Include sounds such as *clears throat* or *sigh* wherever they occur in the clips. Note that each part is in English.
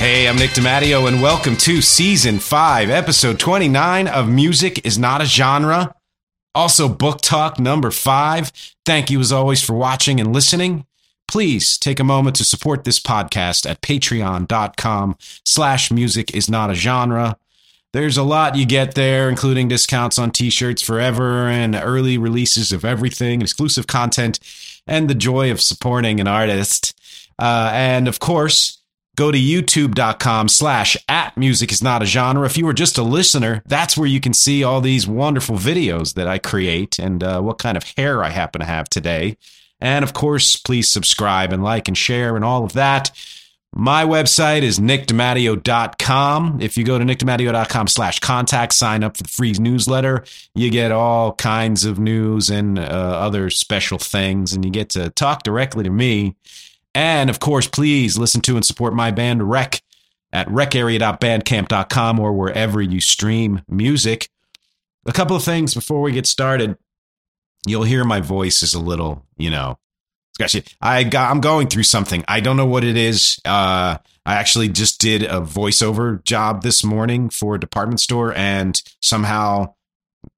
Hey, I'm Nick DiMatteo, and welcome to season five, episode 29 of Music is Not a Genre. Also, book talk number five. Thank you as always for watching and listening. Please take a moment to support this podcast at patreon.com slash music is not a genre. There's a lot you get there, including discounts on t-shirts forever and early releases of everything, exclusive content, and the joy of supporting an artist. Uh, and of course, go to youtube.com slash at music is not a genre. If you are just a listener that's where you can see all these wonderful videos that i create and uh, what kind of hair i happen to have today. And of course please subscribe and like and share and all of that. My website is nickdimatteo.com. If you go to nickdimatteo.com slash contact, sign up for the free newsletter, you get all kinds of news and uh, other special things, and you get to talk directly to me and of course, please listen to and support my band Rec at recarea.bandcamp.com or wherever you stream music. A couple of things before we get started. You'll hear my voice is a little, you know, I got, I'm going through something. I don't know what it is. Uh, I actually just did a voiceover job this morning for a department store, and somehow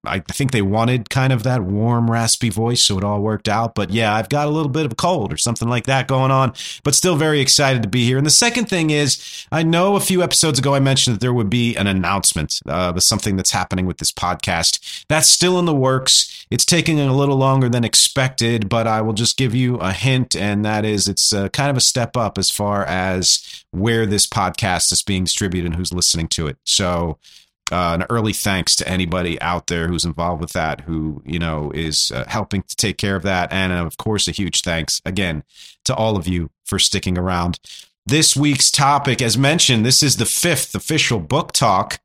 I think they wanted kind of that warm, raspy voice, so it all worked out. But yeah, I've got a little bit of a cold or something like that going on, but still very excited to be here. And the second thing is, I know a few episodes ago I mentioned that there would be an announcement uh, of something that's happening with this podcast. That's still in the works. It's taking a little longer than expected, but I will just give you a hint, and that is it's uh, kind of a step up as far as where this podcast is being distributed and who's listening to it. So, uh, an early thanks to anybody out there who's involved with that, who you know is uh, helping to take care of that, and of course, a huge thanks again to all of you for sticking around. This week's topic, as mentioned, this is the fifth official book talk,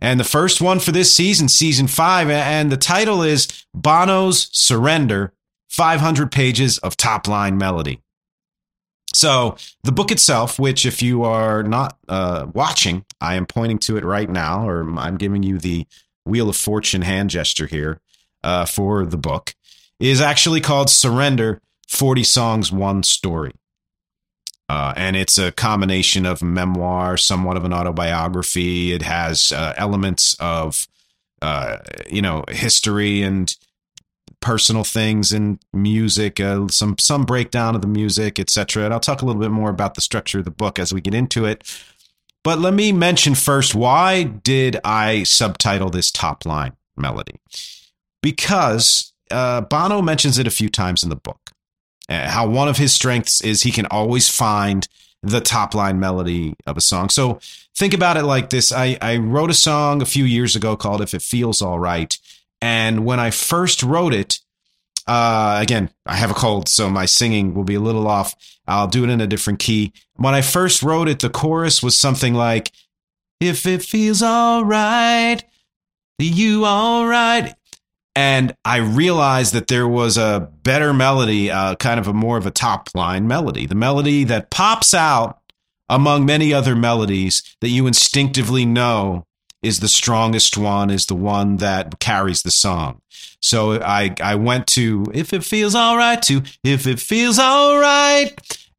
and the first one for this season, season five, and the title is Bono's Surrender: 500 Pages of Top Line Melody. So the book itself, which if you are not uh, watching, I am pointing to it right now, or I'm giving you the Wheel of Fortune hand gesture here uh, for the book, is actually called Surrender 40 Songs, One Story. Uh, and it's a combination of memoir, somewhat of an autobiography. It has uh, elements of, uh, you know, history and personal things and music, uh, some some breakdown of the music, etc. And I'll talk a little bit more about the structure of the book as we get into it. But let me mention first why did I subtitle this top line melody? Because uh, Bono mentions it a few times in the book. Uh, how one of his strengths is he can always find the top line melody of a song. So think about it like this: I, I wrote a song a few years ago called "If It Feels All Right." And when I first wrote it, uh, again, I have a cold, so my singing will be a little off. I'll do it in a different key. When I first wrote it, the chorus was something like, If it feels all right, you all right. And I realized that there was a better melody, uh, kind of a more of a top line melody, the melody that pops out among many other melodies that you instinctively know is the strongest one, is the one that carries the song. So I I went to if it feels all right to if it feels all right,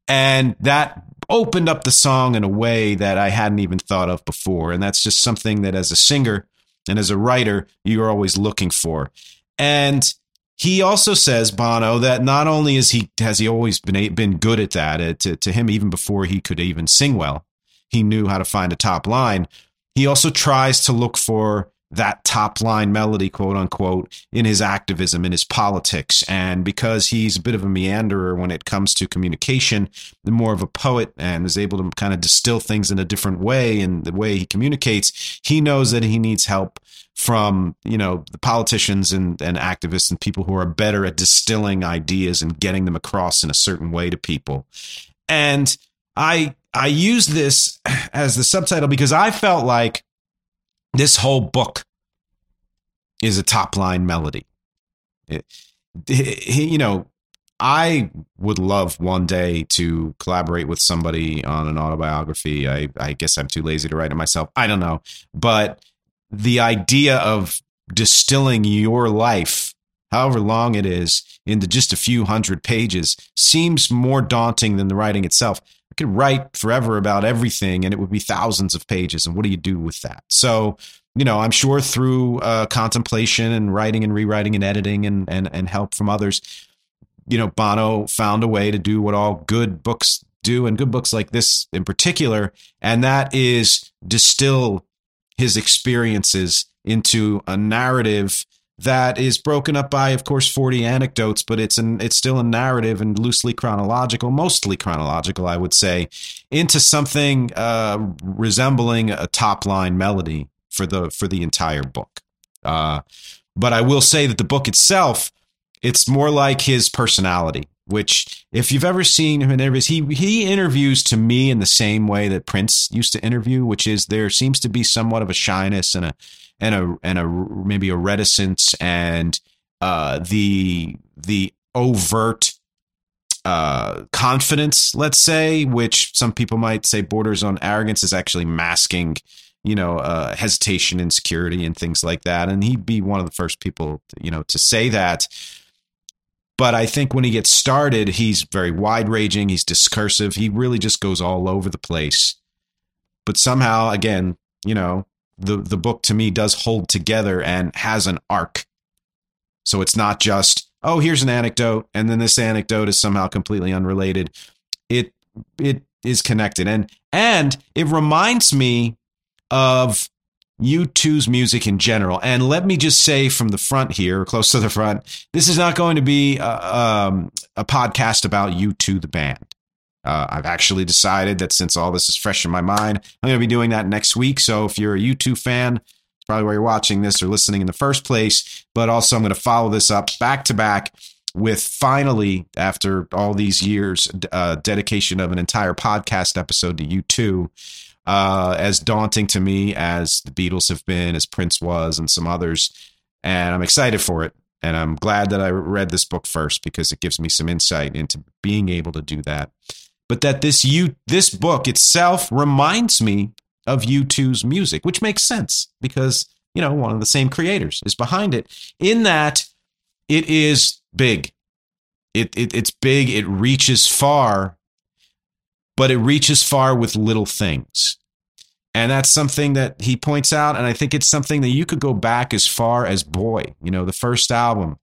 and that opened up the song in a way that I hadn't even thought of before, and that's just something that as a singer and as a writer you're always looking for. And he also says Bono that not only is he has he always been been good at that to, to him even before he could even sing well, he knew how to find a top line. He also tries to look for that top line melody, quote unquote, in his activism, in his politics. And because he's a bit of a meanderer when it comes to communication, more of a poet and is able to kind of distill things in a different way in the way he communicates, he knows that he needs help from, you know, the politicians and, and activists and people who are better at distilling ideas and getting them across in a certain way to people. And I I use this as the subtitle because I felt like this whole book is a top line melody. It, you know, I would love one day to collaborate with somebody on an autobiography. I, I guess I'm too lazy to write it myself. I don't know. But the idea of distilling your life, however long it is, into just a few hundred pages seems more daunting than the writing itself. I could write forever about everything and it would be thousands of pages. And what do you do with that? So, you know, I'm sure through uh, contemplation and writing and rewriting and editing and, and, and help from others, you know, Bono found a way to do what all good books do and good books like this in particular. And that is distill his experiences into a narrative that is broken up by, of course, 40 anecdotes, but it's an it's still a narrative and loosely chronological, mostly chronological, I would say, into something uh, resembling a top line melody for the for the entire book. Uh, but I will say that the book itself, it's more like his personality. Which, if you've ever seen him in interviews, he he interviews to me in the same way that Prince used to interview, which is there seems to be somewhat of a shyness and a and a and a maybe a reticence and uh, the the overt uh, confidence, let's say, which some people might say borders on arrogance, is actually masking, you know, uh, hesitation, insecurity, and things like that. And he'd be one of the first people, you know, to say that. But I think when he gets started, he's very wide ranging. He's discursive. He really just goes all over the place. But somehow, again, you know, the the book to me does hold together and has an arc. So it's not just oh here's an anecdote and then this anecdote is somehow completely unrelated. It it is connected and and it reminds me of U2's music in general. And let me just say from the front here, close to the front, this is not going to be a, um, a podcast about U2 the band. Uh, I've actually decided that since all this is fresh in my mind, I'm going to be doing that next week. So if you're a U2 fan, it's probably where you're watching this or listening in the first place. But also, I'm going to follow this up back to back with finally, after all these years, uh, dedication of an entire podcast episode to U2. Uh, as daunting to me as the Beatles have been, as Prince was, and some others. And I'm excited for it. And I'm glad that I read this book first because it gives me some insight into being able to do that but that this you this book itself reminds me of U2's music, which makes sense because you know one of the same creators is behind it. In that it is big, it, it it's big. It reaches far, but it reaches far with little things. And that's something that he points out. And I think it's something that you could go back as far as Boy, you know, the first album,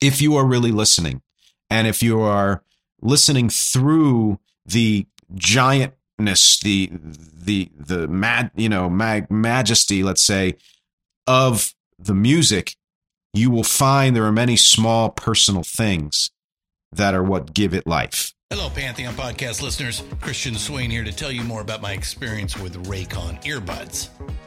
if you are really listening. And if you are listening through the giantness, the the the mad you know mag, majesty, let's say, of the music, you will find there are many small personal things that are what give it life. Hello, Pantheon podcast listeners. Christian Swain here to tell you more about my experience with Raycon earbuds.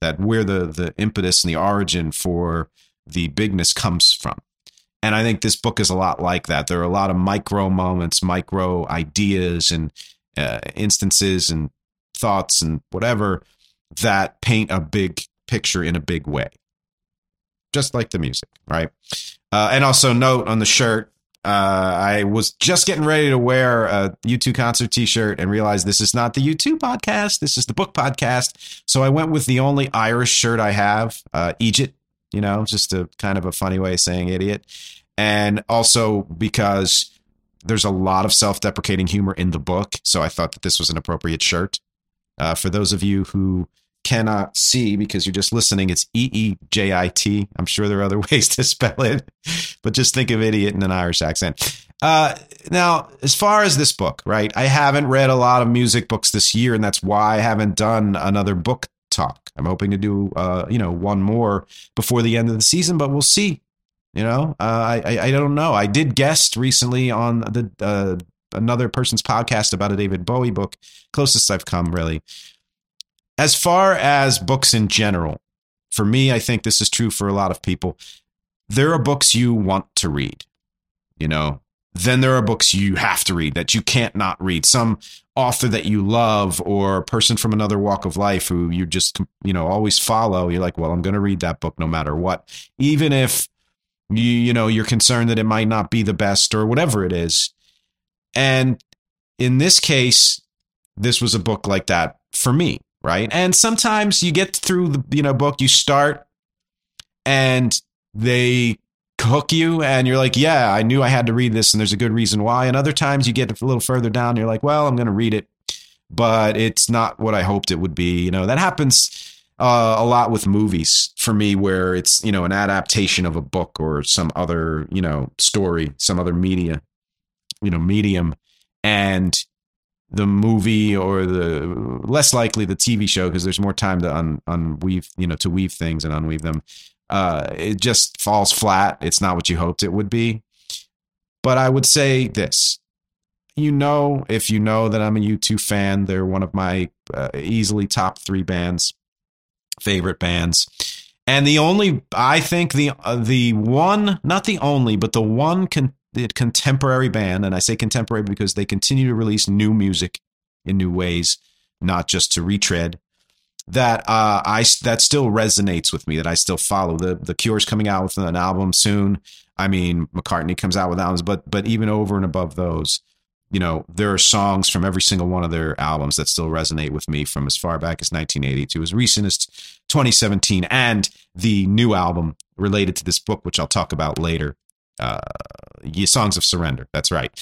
That where the the impetus and the origin for the bigness comes from. And I think this book is a lot like that. There are a lot of micro moments, micro ideas, and uh, instances and thoughts and whatever that paint a big picture in a big way, just like the music, right? Uh, and also note on the shirt, uh, I was just getting ready to wear a U2 concert T-shirt and realized this is not the U2 podcast. This is the book podcast. So I went with the only Irish shirt I have, uh, Eejit. You know, just a kind of a funny way of saying idiot, and also because there's a lot of self-deprecating humor in the book. So I thought that this was an appropriate shirt. Uh, for those of you who cannot see because you're just listening, it's E E J I T. I'm sure there are other *laughs* ways to spell it, but just think of idiot in an Irish accent. Uh, now, as far as this book, right, I haven't read a lot of music books this year, and that's why I haven't done another book talk. I'm hoping to do, uh, you know, one more before the end of the season, but we'll see. You know, uh, I, I don't know. I did guest recently on the uh, another person's podcast about a David Bowie book, closest I've come really as far as books in general, for me, I think this is true for a lot of people. There are books you want to read, you know, then there are books you have to read that you can't not read. Some author that you love or a person from another walk of life who you just, you know, always follow. You're like, well, I'm going to read that book no matter what, even if you, you know, you're concerned that it might not be the best or whatever it is. And in this case, this was a book like that for me right? And sometimes you get through the you know book, you start, and they hook you, and you're like, yeah, I knew I had to read this, and there's a good reason why. And other times you get a little further down, and you're like, well, I'm going to read it, but it's not what I hoped it would be. You know, that happens. Uh, a lot with movies for me, where it's you know an adaptation of a book or some other you know story, some other media, you know medium, and the movie or the less likely the TV show because there's more time to un, unweave, you know, to weave things and unweave them. Uh, it just falls flat. It's not what you hoped it would be. But I would say this. You know, if you know that I'm a U2 fan, they're one of my uh, easily top three bands, favorite bands. And the only, I think the uh, the one, not the only, but the one con- the contemporary band, and I say contemporary because they continue to release new music in new ways, not just to retread. That uh, I that still resonates with me. That I still follow. The the Cure's coming out with an album soon. I mean, McCartney comes out with albums, but but even over and above those, you know, there are songs from every single one of their albums that still resonate with me from as far back as 1980 to as recent as 2017, and the new album related to this book, which I'll talk about later. Uh, Songs of Surrender. That's right.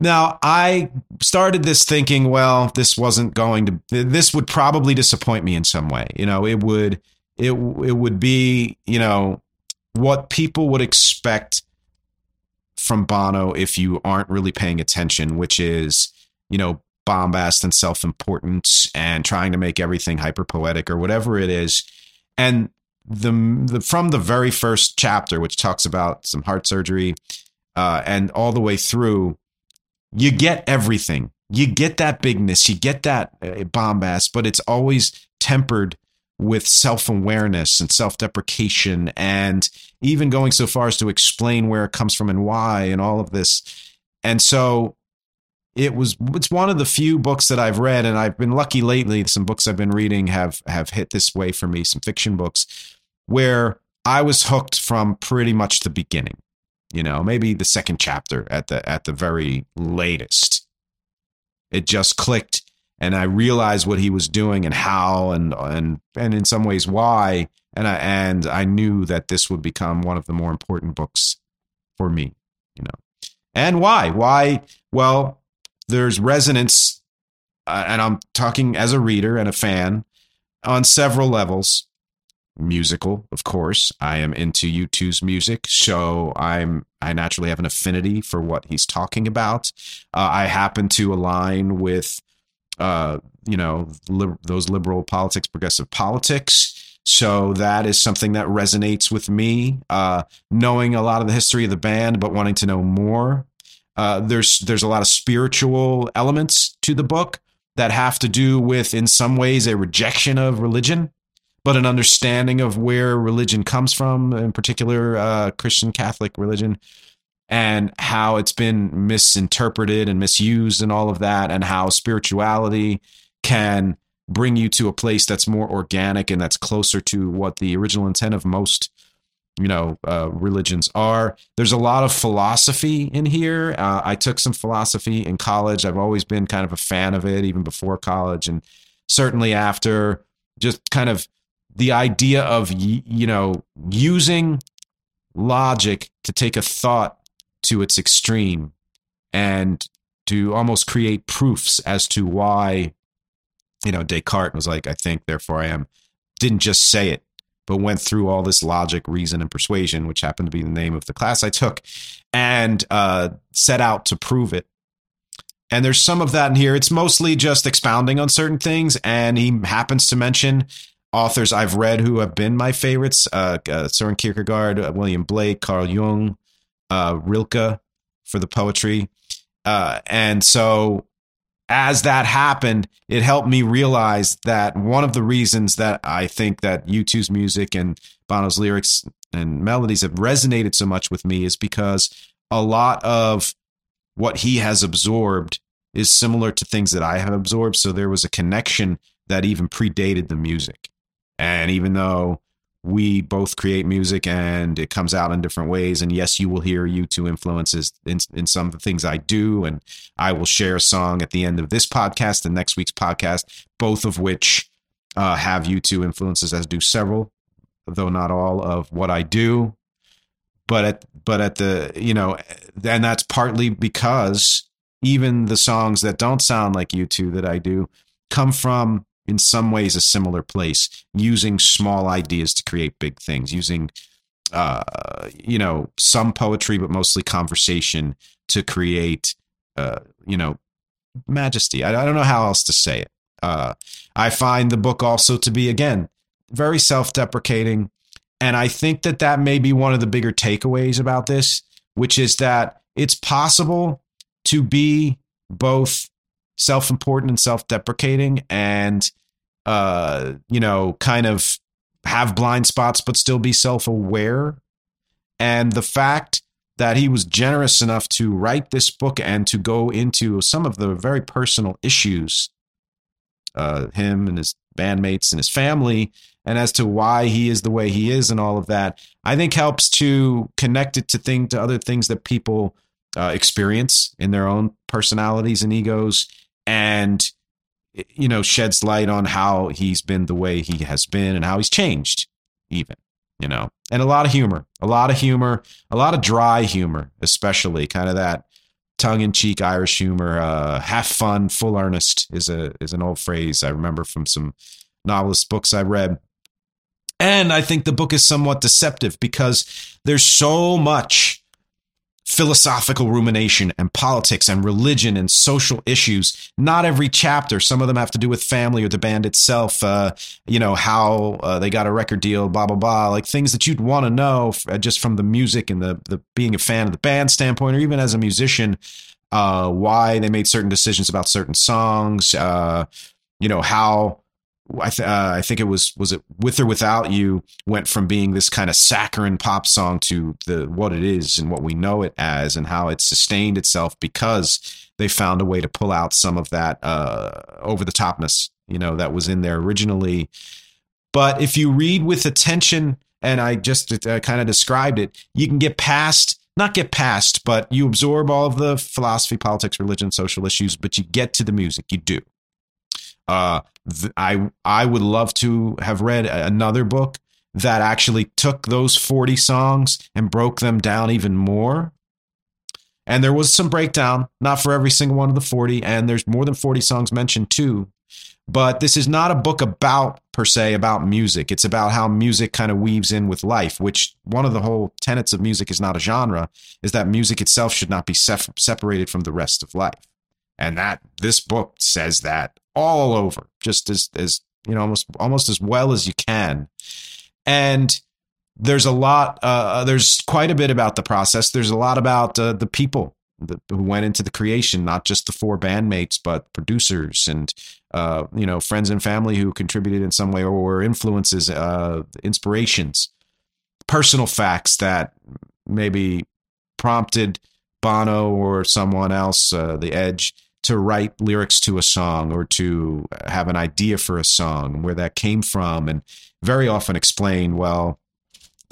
Now, I started this thinking, well, this wasn't going to, this would probably disappoint me in some way. You know, it would, it, it would be, you know, what people would expect from Bono if you aren't really paying attention, which is, you know, bombast and self importance and trying to make everything hyper poetic or whatever it is. And the, the from the very first chapter, which talks about some heart surgery, uh, and all the way through, you get everything. You get that bigness, you get that uh, bombast, but it's always tempered with self awareness and self deprecation, and even going so far as to explain where it comes from and why, and all of this. And so it was it's one of the few books that I've read, and I've been lucky lately. Some books I've been reading have have hit this way for me, some fiction books, where I was hooked from pretty much the beginning you know maybe the second chapter at the at the very latest. It just clicked and i realized what he was doing and how and and and in some ways why and i and i knew that this would become one of the more important books for me you know. And why? Why? Well there's resonance uh, and i'm talking as a reader and a fan on several levels musical, of course. I am into U2's music, so I'm I naturally have an affinity for what he's talking about. Uh, I happen to align with, uh, you know, li- those liberal politics, progressive politics. So that is something that resonates with me. Uh, knowing a lot of the history of the band, but wanting to know more. Uh, there's there's a lot of spiritual elements to the book that have to do with, in some ways, a rejection of religion but an understanding of where religion comes from, in particular, uh, Christian Catholic religion, and how it's been misinterpreted and misused, and all of that, and how spirituality can bring you to a place that's more organic and that's closer to what the original intent of most you know uh, religions are. There's a lot of philosophy in here. Uh, i took some philosophy in college. I've always been kind of a fan of it even before college and certainly after. Just kind of the idea of you know using logic to take a thought to its extreme and to almost create proofs as to why you know Descartes was like I think therefore I am didn't just say it but went through all this logic reason and persuasion which happened to be the name of the class I took and uh, set out to prove it. And there's some of that in here. It's mostly just expounding on certain things and he happens to mention authors I've read who have been my favorites: uh, uh, Soren Kierkegaard, uh, William Blake, Carl Jung, uh, Rilke for the poetry, uh, and so as that happened, it helped me realize that one of the reasons that I think that U2's music and Bono's lyrics and melodies have resonated so much with me is because a lot of what he has absorbed is similar to things that I have absorbed. So there was a connection that even predated the music. And even though we both create music and it comes out in different ways, and yes, you will hear U2 influences in, in some of the things I do, and I will share a song at the end of this podcast and next week's podcast, both of which uh, have U2 influences, as do several, though not all of what I do. But at but at the you know, and that's partly because even the songs that don't sound like U2 that I do come from in some ways a similar place, using small ideas to create big things, using uh, you know some poetry but mostly conversation to create uh, you know majesty. I, I, don't know how else to say it. Uh, I find the book also to be again very self-deprecating, and I think that that may be one of the bigger takeaways about this, which is that it's possible to be both self-important and self-deprecating and uh you know kind of have blind spots but still be self-aware. And the fact that he was generous enough to write this book and to go into some of the very personal issues uh him and his bandmates and his family and as to why he is the way he is and all of that i think helps to connect it to thing to other things that people uh, experience in their own personalities and egos, and you know sheds light on how he's been the way he has been and how he's changed, even you know, and a lot of humor, a lot of humor, a lot of dry humor, especially kind of that tongue-in-cheek Irish humor. Uh, half fun, full earnest is a is an old phrase I remember from some novelist books I read. And I think the book is somewhat deceptive because there's so much philosophical rumination and politics and religion and social issues. Not every chapter. Some of them have to do with family or the band itself. Uh, you know how uh, they got a record deal, blah blah blah. Like things that you'd want to know uh, just from the music and the the being a fan of the band standpoint, or even as a musician, uh, why they made certain decisions about certain songs. Uh, you know how I, th- uh, I think it was was it with or without you went from being this kind of saccharine pop song to the what it is and what we know it as and how it sustained itself because they found a way to pull out some of that uh, over the topness you know that was in there originally. But if you read with attention and I just uh, kind of described it you can get past not get past but you absorb all of the philosophy politics religion social issues but you get to the music. You do uh, th- I I would love to have read another book that actually took those 40 songs and broke them down even more. And there was some breakdown, not for every single one of the 40, and there's more than 40 songs mentioned too. But this is not a book about per se about music. It's about how music kind of weaves in with life, which one of the whole tenets of music is not a genre, is that music itself should not be sef- separated from the rest of life. And that this book says that all over, just as as you know, almost almost as well as you can. And there's a lot. Uh, uh, there's quite a bit about the process. There's a lot about uh, the people that, who went into the creation, not just the four bandmates, but producers and uh, you know friends and family who contributed in some way or were influences, uh, inspirations, personal facts that maybe prompted Bono or someone else, uh, the Edge, to write lyrics to a song or to have an idea for a song, where that came from, and very often explain, well,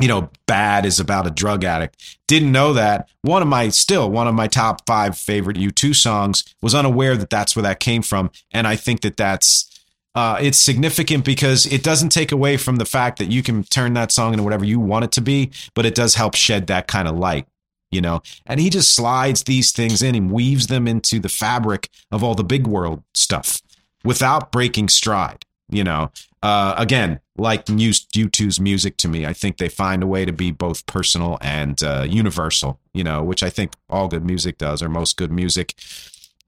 you know, bad is about a drug addict. Didn't know that. One of my, still one of my top five favorite U2 songs was unaware that that's where that came from. And I think that that's, uh, it's significant because it doesn't take away from the fact that you can turn that song into whatever you want it to be, but it does help shed that kind of light you know? And he just slides these things in and weaves them into the fabric of all the big world stuff without breaking stride you know? Uh, again like u2's music to me i think they find a way to be both personal and uh, universal you know which i think all good music does or most good music.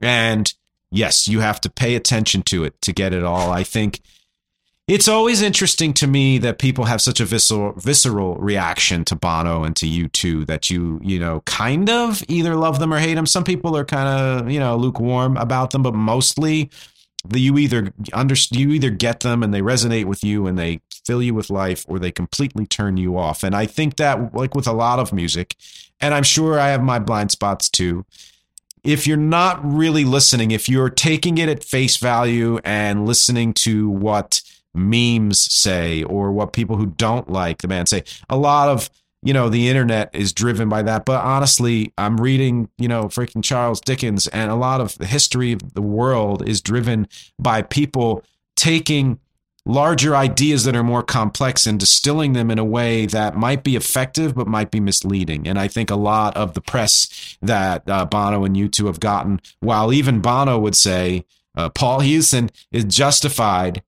And yes you have to pay attention to it to get it all. I think it's always interesting to me that people have such a visceral visceral reaction to Bono and to U2 that you you know kind of either love them or hate them. Some people are kind of you know lukewarm about them, but mostly the, you either under, you either get them and they resonate with you and they fill you with life, or they completely turn you off. And I think that like with a lot of music, and I'm sure I have my blind spots too if you're not really listening, if you're taking it at face value and listening to what memes say or what people who don't like the band say. A lot of you know the internet is driven by that but honestly i'm reading you know freaking charles dickens and a lot of the history of the world is driven by people taking larger ideas that are more complex and distilling them in a way that might be effective but might be misleading and i think a lot of the press that uh, bono and U2 have gotten while even bono would say uh, paul hewson is justified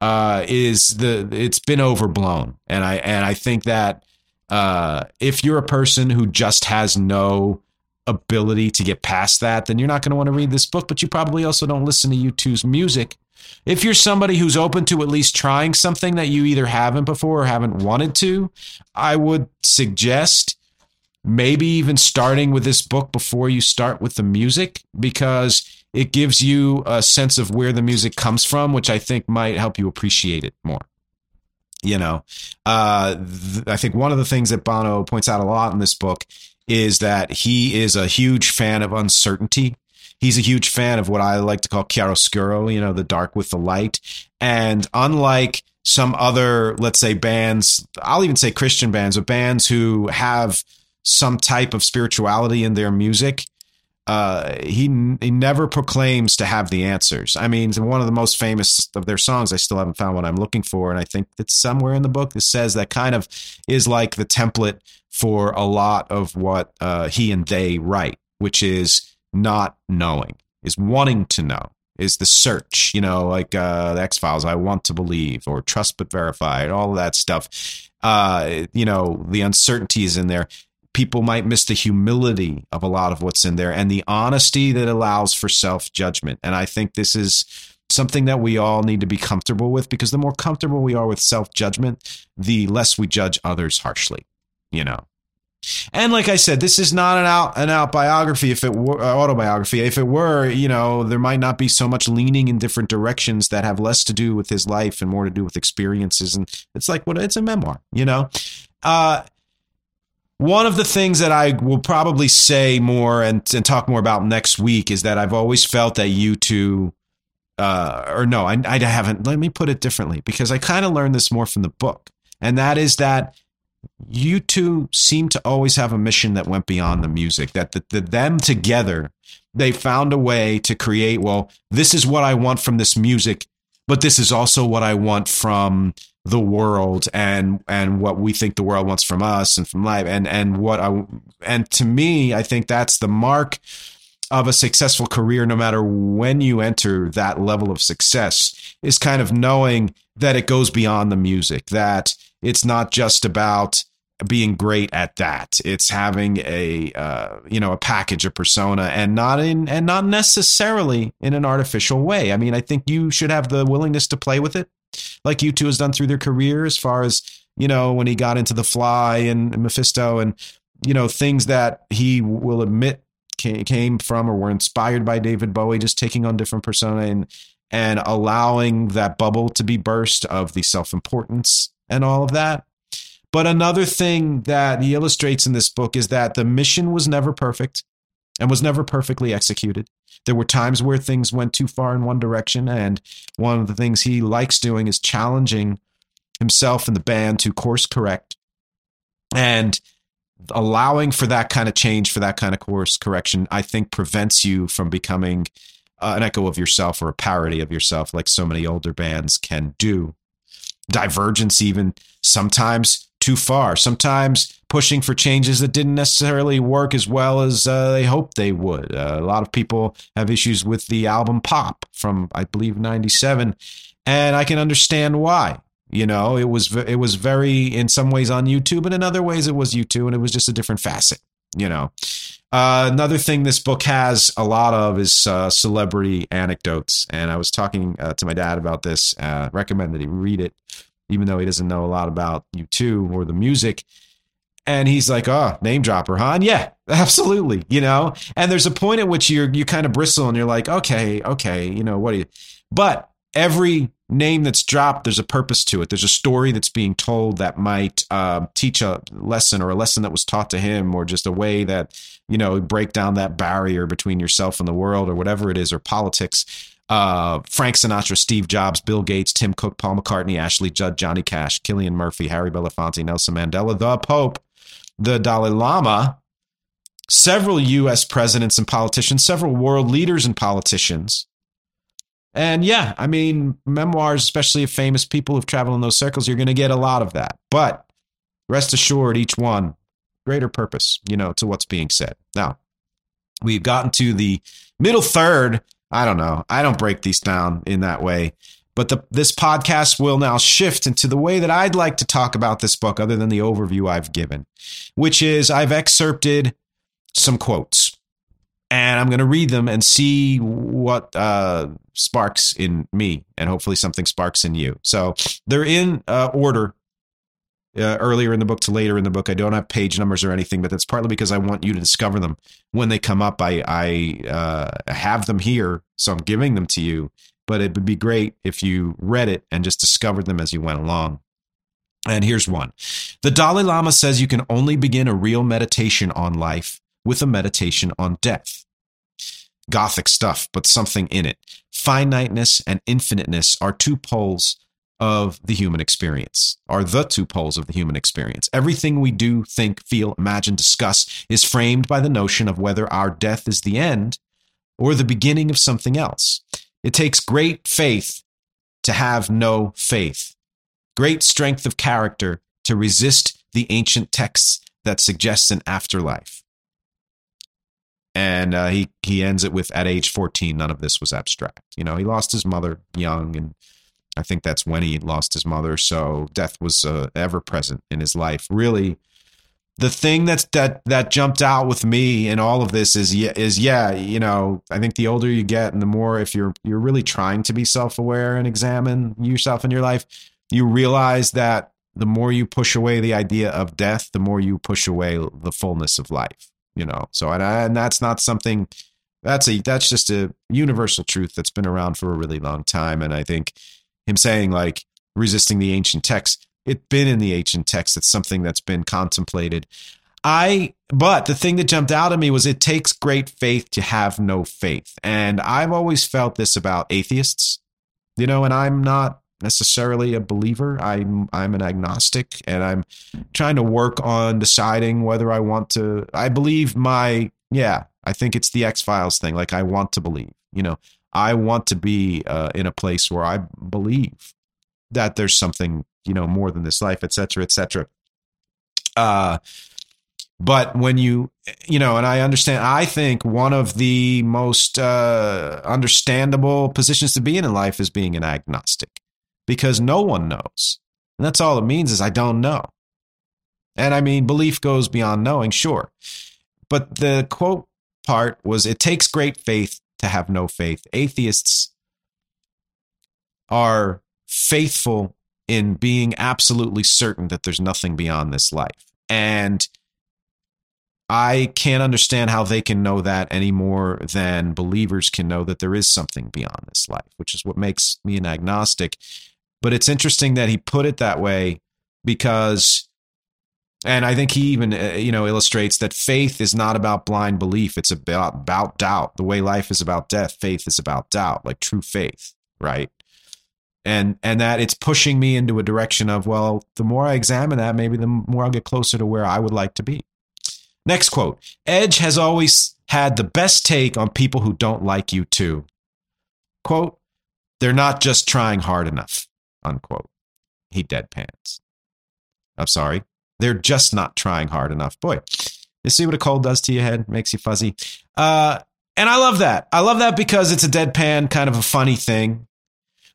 uh, is the it's been overblown, and I and I think that uh, if you're a person who just has no ability to get past that, then you're not going to want to read this book. But you probably also don't listen to U2's music. If you're somebody who's open to at least trying something that you either haven't before or haven't wanted to, I would suggest maybe even starting with this book before you start with the music because it gives you a sense of where the music comes from, which I think might help you appreciate it more. You know, uh, th- I think one of the things that Bono points out a lot in this book is that he is a huge fan of uncertainty. He's a huge fan of what I like to call chiaroscuro, you know, the dark with the light. And unlike some other, let's say, bands, I'll even say Christian bands, but bands who have some type of spirituality in their music, uh, he he never proclaims to have the answers. I mean, one of the most famous of their songs, I still haven't found what I'm looking for, and I think it's somewhere in the book that says that kind of is like the template for a lot of what uh, he and they write, which is not knowing, is wanting to know, is the search. You know, like uh, the X Files, I want to believe, or trust but verify, and all of that stuff. Uh, you know, the uncertainties in there people might miss the humility of a lot of what's in there and the honesty that allows for self judgment. And I think this is something that we all need to be comfortable with because the more comfortable we are with self judgment, the less we judge others harshly, you know. And like I said, this is not an out an out biography. If it were uh, autobiography, if it were, you know, there might not be so much leaning in different directions that have less to do with his life and more to do with experiences. And it's like what it's a memoir, you know. Uh, one of the things that I will probably say more and, and talk more about next week is that I've always felt that U2, uh, or no, I, I haven't. Let me put it differently because I kind of learned this more from the book. And that is that U2 seem to always have a mission that went beyond the music, that the, the, them together, they found a way to create, well, this is what I want from this music, but this is also what I want from the world and and what we think the world wants from us and from life. And and what I and to me I think that's the mark of a successful career no matter when you enter that level of success is kind of knowing that it goes beyond the music that it's not just about being great at that it's having a uh, you know a package a persona and not in and not necessarily in an artificial way i mean i think you should have the willingness to play with it like U2 has done through their career, as far as, you know, when he got into The Fly and MacPhisto and, you know, things that he will admit came from or were inspired by David Bowie, just taking on different persona and, and allowing that bubble to be burst of the self importance and all of that. But another thing that he illustrates in this book is that the mission was never perfect and was never perfectly executed. There were times where things went too far in one direction, and one of the things he likes doing is challenging himself and the band to course correct and allowing for that kind of change, for that kind of course correction, I think prevents you from becoming uh, an echo of yourself or a parody of yourself, like so many older bands can do. Divergence, even sometimes too far, sometimes pushing for changes that didn't necessarily work as well as uh, they hoped they would. Uh, a lot of people have issues with the album Pop from, I believe, 97, and I can understand why. You know, it was it was very in some ways on U2, but in other ways it was U2, and it was just a different facet. You know, uh, another thing this book has a lot of is uh, celebrity anecdotes, and I was talking uh, to my dad about this. Uh, recommend that he read it even though he doesn't know a lot about U2 or the music. And he's like, oh, name dropper, huh? And yeah, *laughs* absolutely. You know, and there's a point at which you're, you kind of bristle and you're like, okay, okay, you know, what do you, but every name that's dropped, there's a purpose to it. There's a story that's being told that might uh, teach a lesson or a lesson that was taught to him or just a way that, you know, break down that barrier between yourself and the world or whatever it is or politics uh, Frank Sinatra, Steve Jobs, Bill Gates, Tim Cook, Paul McCartney, Ashley Judd, Johnny Cash, Cillian Murphy, Harry Belafonte, Nelson Mandela, the Pope, the Dalai Lama, several U.S. presidents and politicians, several world leaders and politicians. And yeah, I mean, memoirs, especially of famous people who've traveled in those circles, you're going to get a lot of that. But rest assured, each one greater purpose, you know, to what's being said. Now, we've gotten to the middle third I don't know. I don't break these down in that way. But the, this podcast will now shift into the way that I'd like to talk about this book, other than the overview I've given, which is I've excerpted some quotes and I'm going to read them and see what uh, sparks in me, and hopefully something sparks in you. So they're in uh, order uh, earlier in the book to later in the book. I don't have page numbers or anything, but that's partly because I want you to discover them when they come up. I I uh, have them here, so I'm giving them to you. But it would be great if you read it and just discovered them as you went along. And here's one The Dalai Lama says you can only begin a real meditation on life with a meditation on death. Gothic stuff, but something in it. Finiteness and infiniteness are two poles of the human experience, are the two poles of the human experience. Everything we do, think, feel, imagine, discuss is framed by the notion of whether our death is the end or the beginning of something else. It takes great faith to have no faith, great strength of character to resist the ancient texts that suggest an afterlife. And uh, he he ends it with at age 14 none of this was abstract. You know, he lost his mother young and I think that's when he lost his mother. So death was uh, ever present in his life. Really, the thing that's that that jumped out with me in all of this is is yeah, you know, I think the older you get and the more if you're you're really trying to be self-aware and examine yourself in your life, you realize that the more you push away the idea of death, the more you push away the fullness of life. You know, so and, I, and that's not something that's a that's just a universal truth that's been around for a really long time, and I think him saying like resisting the ancient text it's been in the ancient text it's something that's been contemplated. I but the thing that jumped out at me was it takes great faith to have no faith. And i've always felt this about atheists you know and i'm not necessarily a believer. I'm i'm an agnostic and i'm trying to work on deciding whether i want to i believe my yeah i think it's the x files thing. Like i want to believe you know I want to be uh, in a place where I believe that there's something, you know, more than this life, et cetera, et cetera. Uh, but when you, you know, and I understand, I think one of the most uh, understandable positions to be in in life is being an agnostic because no one knows. And that's all it means is I don't know. And I mean, belief goes beyond knowing, sure. But the quote part was it takes great faith to have no faith. Atheists are faithful in being absolutely certain that there's nothing beyond this life. And I can't understand how they can know that any more than believers can know that there is something beyond this life, which is what makes me an agnostic. But it's interesting that he put it that way because and I think he even uh, you know illustrates that faith is not about blind belief; it's about about doubt. The way life is about death, faith is about doubt, like true faith, right? And and that it's pushing me into a direction of well, the more I examine that, maybe the more I'll get closer to where I would like to be. Next quote: Edge has always had the best take on people who don't like U2. Quote: They're not just trying hard enough. Unquote. He deadpans. I'm sorry. They're just not trying hard enough. Boy, you see what a cold does to your head? Makes you fuzzy. Uh, and I love that. I love that because it's a deadpan kind of a funny thing.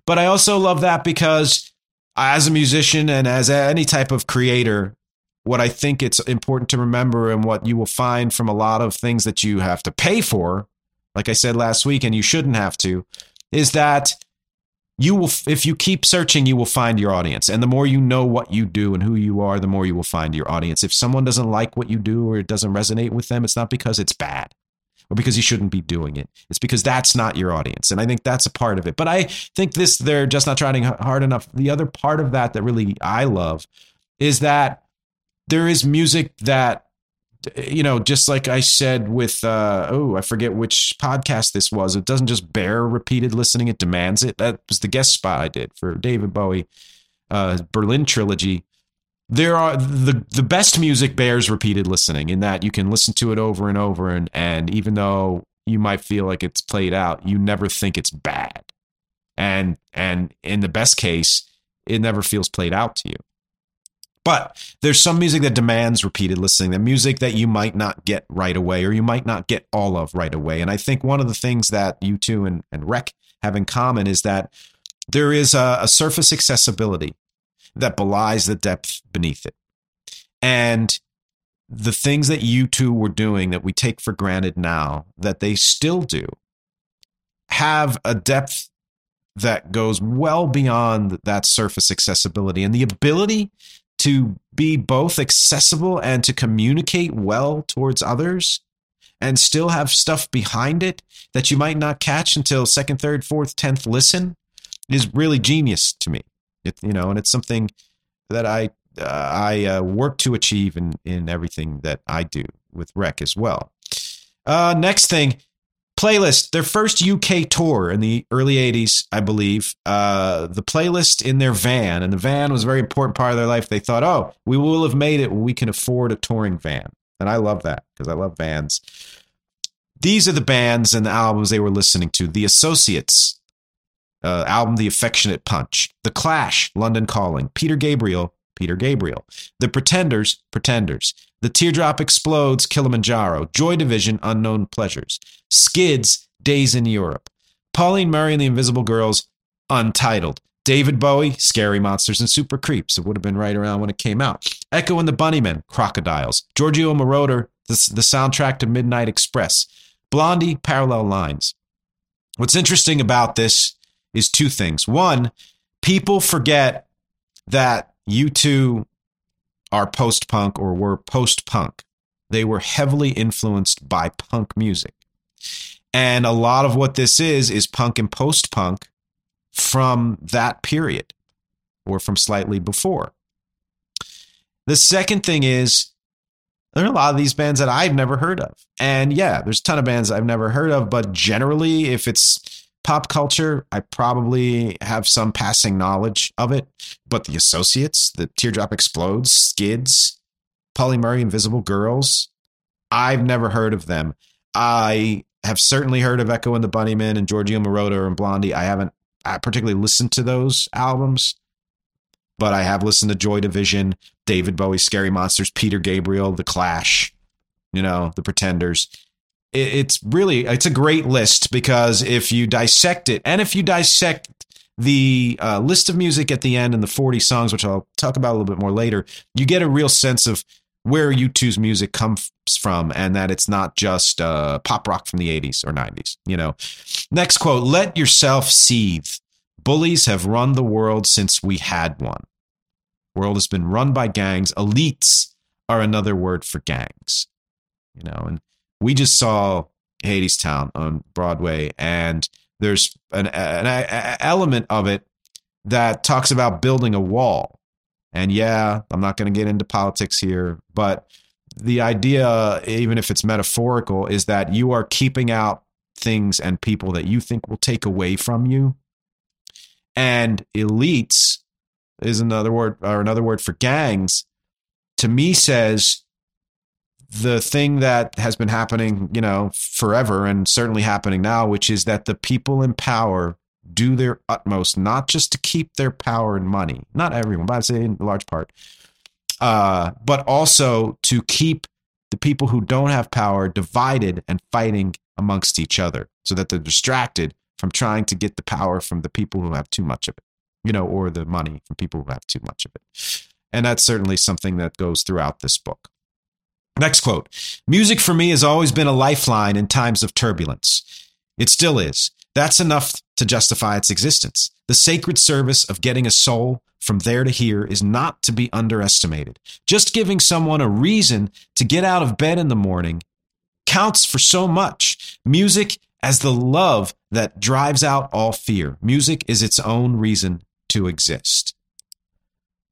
But I also love that because as a musician and as any type of creator, what I think it's important to remember and what you will find from a lot of things that you have to pay for, like I said last week, and you shouldn't have to, is that you will if you keep searching you will find your audience. And the more you know what you do and who you are the more you will find your audience. If someone doesn't like what you do or it doesn't resonate with them it's not because it's bad or because you shouldn't be doing it. It's because that's not your audience. And i think that's a part of it. But i think this they're just not trying hard enough. The other part of that that really i love is that there is music that you know, just like I said with, uh, oh, I forget which podcast this was. It doesn't just bear repeated listening; it demands it. That was the guest spot I did for David Bowie, uh, Berlin trilogy. There are the the best music bears repeated listening in that you can listen to it over and over, and and even though you might feel like it's played out, you never think it's bad, and and in the best case, it never feels played out to you. But there's some music that demands repeated listening, the music that you might not get right away or you might not get all of right away. And I think one of the things that U2 and, and REC have in common is that there is a, a surface accessibility that belies the depth beneath it. And the things that U2 were doing that we take for granted now, that they still do, have a depth that goes well beyond that surface accessibility and the ability to be both accessible and to communicate well towards others and still have stuff behind it that you might not catch until second, third, fourth, tenth listen is really genius to me. It, you know, and it's something that I uh, I uh, work to achieve in in everything that I do with REC as well. Uh, next thing, Playlist, their first UK tour in the early 80s, I believe. Uh, the playlist in their van, and the van was a very important part of their life. They thought, oh, we will have made it when we can afford a touring van. And I love that because I love vans. These are the bands and the albums they were listening to The Associates, uh, album The Affectionate Punch, The Clash, London Calling, Peter Gabriel, Peter Gabriel, The Pretenders, Pretenders, The Teardrop Explodes, Kilimanjaro, Joy Division, Unknown Pleasures, Skids, Days in Europa, Pauline Murray and the Invisible Girls, Untitled, David Bowie, Scary Monsters and Super Creeps. It would have been right around when it came out. Echo and the Bunnymen, Crocodiles. Giorgio Moroder, the, the soundtrack to Midnight Express. Blondie, Parallel Lines. What's interesting about this is two things. One, people forget that U2 are post punk or were post punk. They were heavily influenced by punk music. And a lot of what this is, is punk and post punk from that period or from slightly before. The second thing is there are a lot of these bands that I've never heard of. And yeah, there's a ton of bands I've never heard of, but generally, if it's pop culture, I probably have some passing knowledge of it. But the Associates, the Teardrop Explodes, Skids, Polly Murray, Invisible Girls, I've never heard of them. I have certainly heard of Echo and the Bunnymen and Giorgio Moroder and Blondie. I haven't particularly listened to those albums, but I have listened to Joy Division, David Bowie, Scary Monsters, Peter Gabriel, The Clash, you know, The Pretenders. It, it's really it's a great list because if you dissect it, and if you dissect the uh, list of music at the end and the 40 songs, which I'll talk about a little bit more later, you get a real sense of where U2's music comes from and that it's not just uh, pop rock from the 80s or 90s. You know, next quote let yourself seethe. Bullies have run the world since we had one. World has been run by gangs. Elites are another word for gangs. You know, and we just saw Hadestown on Broadway, and there's an, an, an element of it that talks about building a wall and yeah, I'm not going to get into politics here, but the idea, even if it's metaphorical, is that you are keeping out things and people that you think will take away from you. And elites is another word or another word for gangs to me says the thing that has been happening, you know, forever and certainly happening now, which is that the people in power do their utmost, not just to keep their power and money, not everyone, but I'd say in large part, uh, but also to keep the people who don't have power divided and fighting amongst each other so that they're distracted from trying to get the power from the people who have too much of it, you know, or the money from people who have too much of it. And that's certainly something that goes throughout this book. Next quote Music for me has always been a lifeline in times of turbulence. It still is. That's enough to justify its existence. The sacred service of getting a soul from there to here is not to be underestimated. Just giving someone a reason to get out of bed in the morning counts for so much. Music as the love that drives out all fear. Music is its own reason to exist.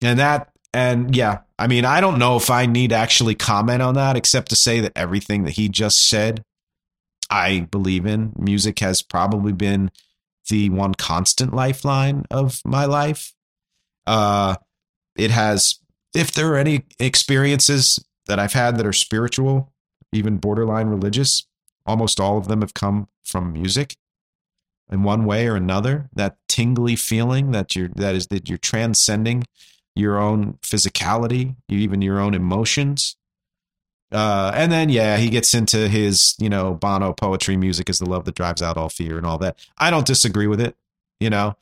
And that, and yeah, I mean, I don't know if I need to actually comment on that except to say that everything that he just said I believe in. Music has probably been the one constant lifeline of my life. Uh, it has, if there are any experiences that I've had that are spiritual, even borderline religious, almost all of them have come from music in one way or another. That tingly feeling that you're that is that you're transcending your own physicality, even your own emotions. Uh, and then yeah, he gets into his you know Bono poetry. Music is the love that drives out all fear and all that. I don't disagree with it. You know.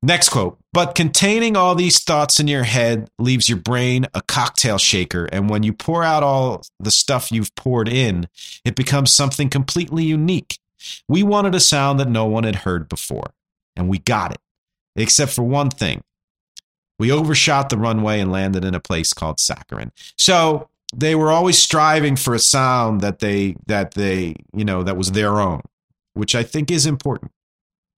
Next quote. But containing all these thoughts in your head leaves your brain a cocktail shaker, and when you pour out all the stuff you've poured in, it becomes something completely unique. We wanted a sound that no one had heard before, and we got it, except for one thing. We overshot the runway and landed in a place called Sakhalin. So they were always striving for a sound that they that they you know that was their own which i think is important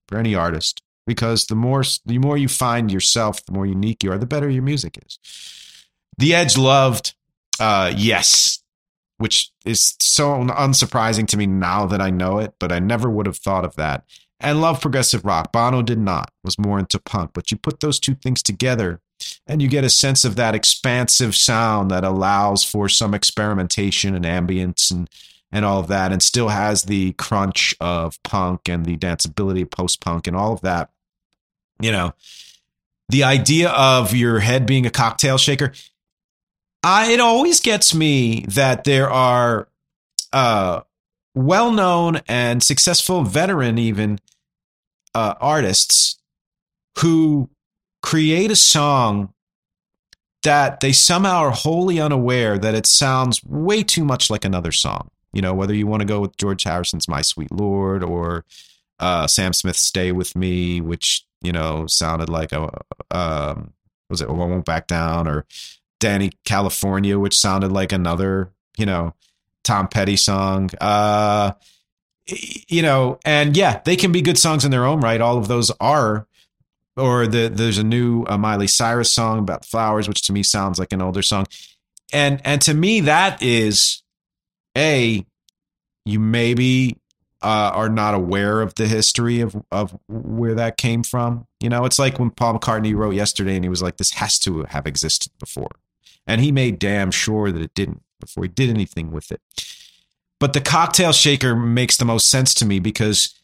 for any artist because the more the more you find yourself the more unique you are the better your music is the edge loved uh yes which is so unsurprising to me now that I know it, but I never would have thought of that. And love progressive rock. Bono did not, was more into punk. But you put those two things together and you get a sense of that expansive sound that allows for some experimentation and ambience and and all of that and still has the crunch of punk and the danceability of post punk and all of that you know the idea of your head being a cocktail shaker I, it always gets me that there are uh, well-known and successful veteran even uh, artists who create a song that they somehow are wholly unaware that it sounds way too much like another song. You know, whether you want to go with George Harrison's "My Sweet Lord" or uh, Sam Smith's "Stay with Me," which you know sounded like a um, was it "I Won't Back Down" or Dani California, which sounded like another, you know, Tom Petty song. Uh, you know, and yeah, they can be good songs in their own right. All of those are. Or the, there's a new uh, Miley Cyrus song about flowers, which to me sounds like an older song, and and to me that is a you maybe uh, are not aware of the history of of where that came from. You know, it's like when Paul McCartney wrote yesterday, and he was like, "This has to have existed before." And he made damn sure that it didn't before he did anything with it. But the cocktail shaker makes the most sense to me because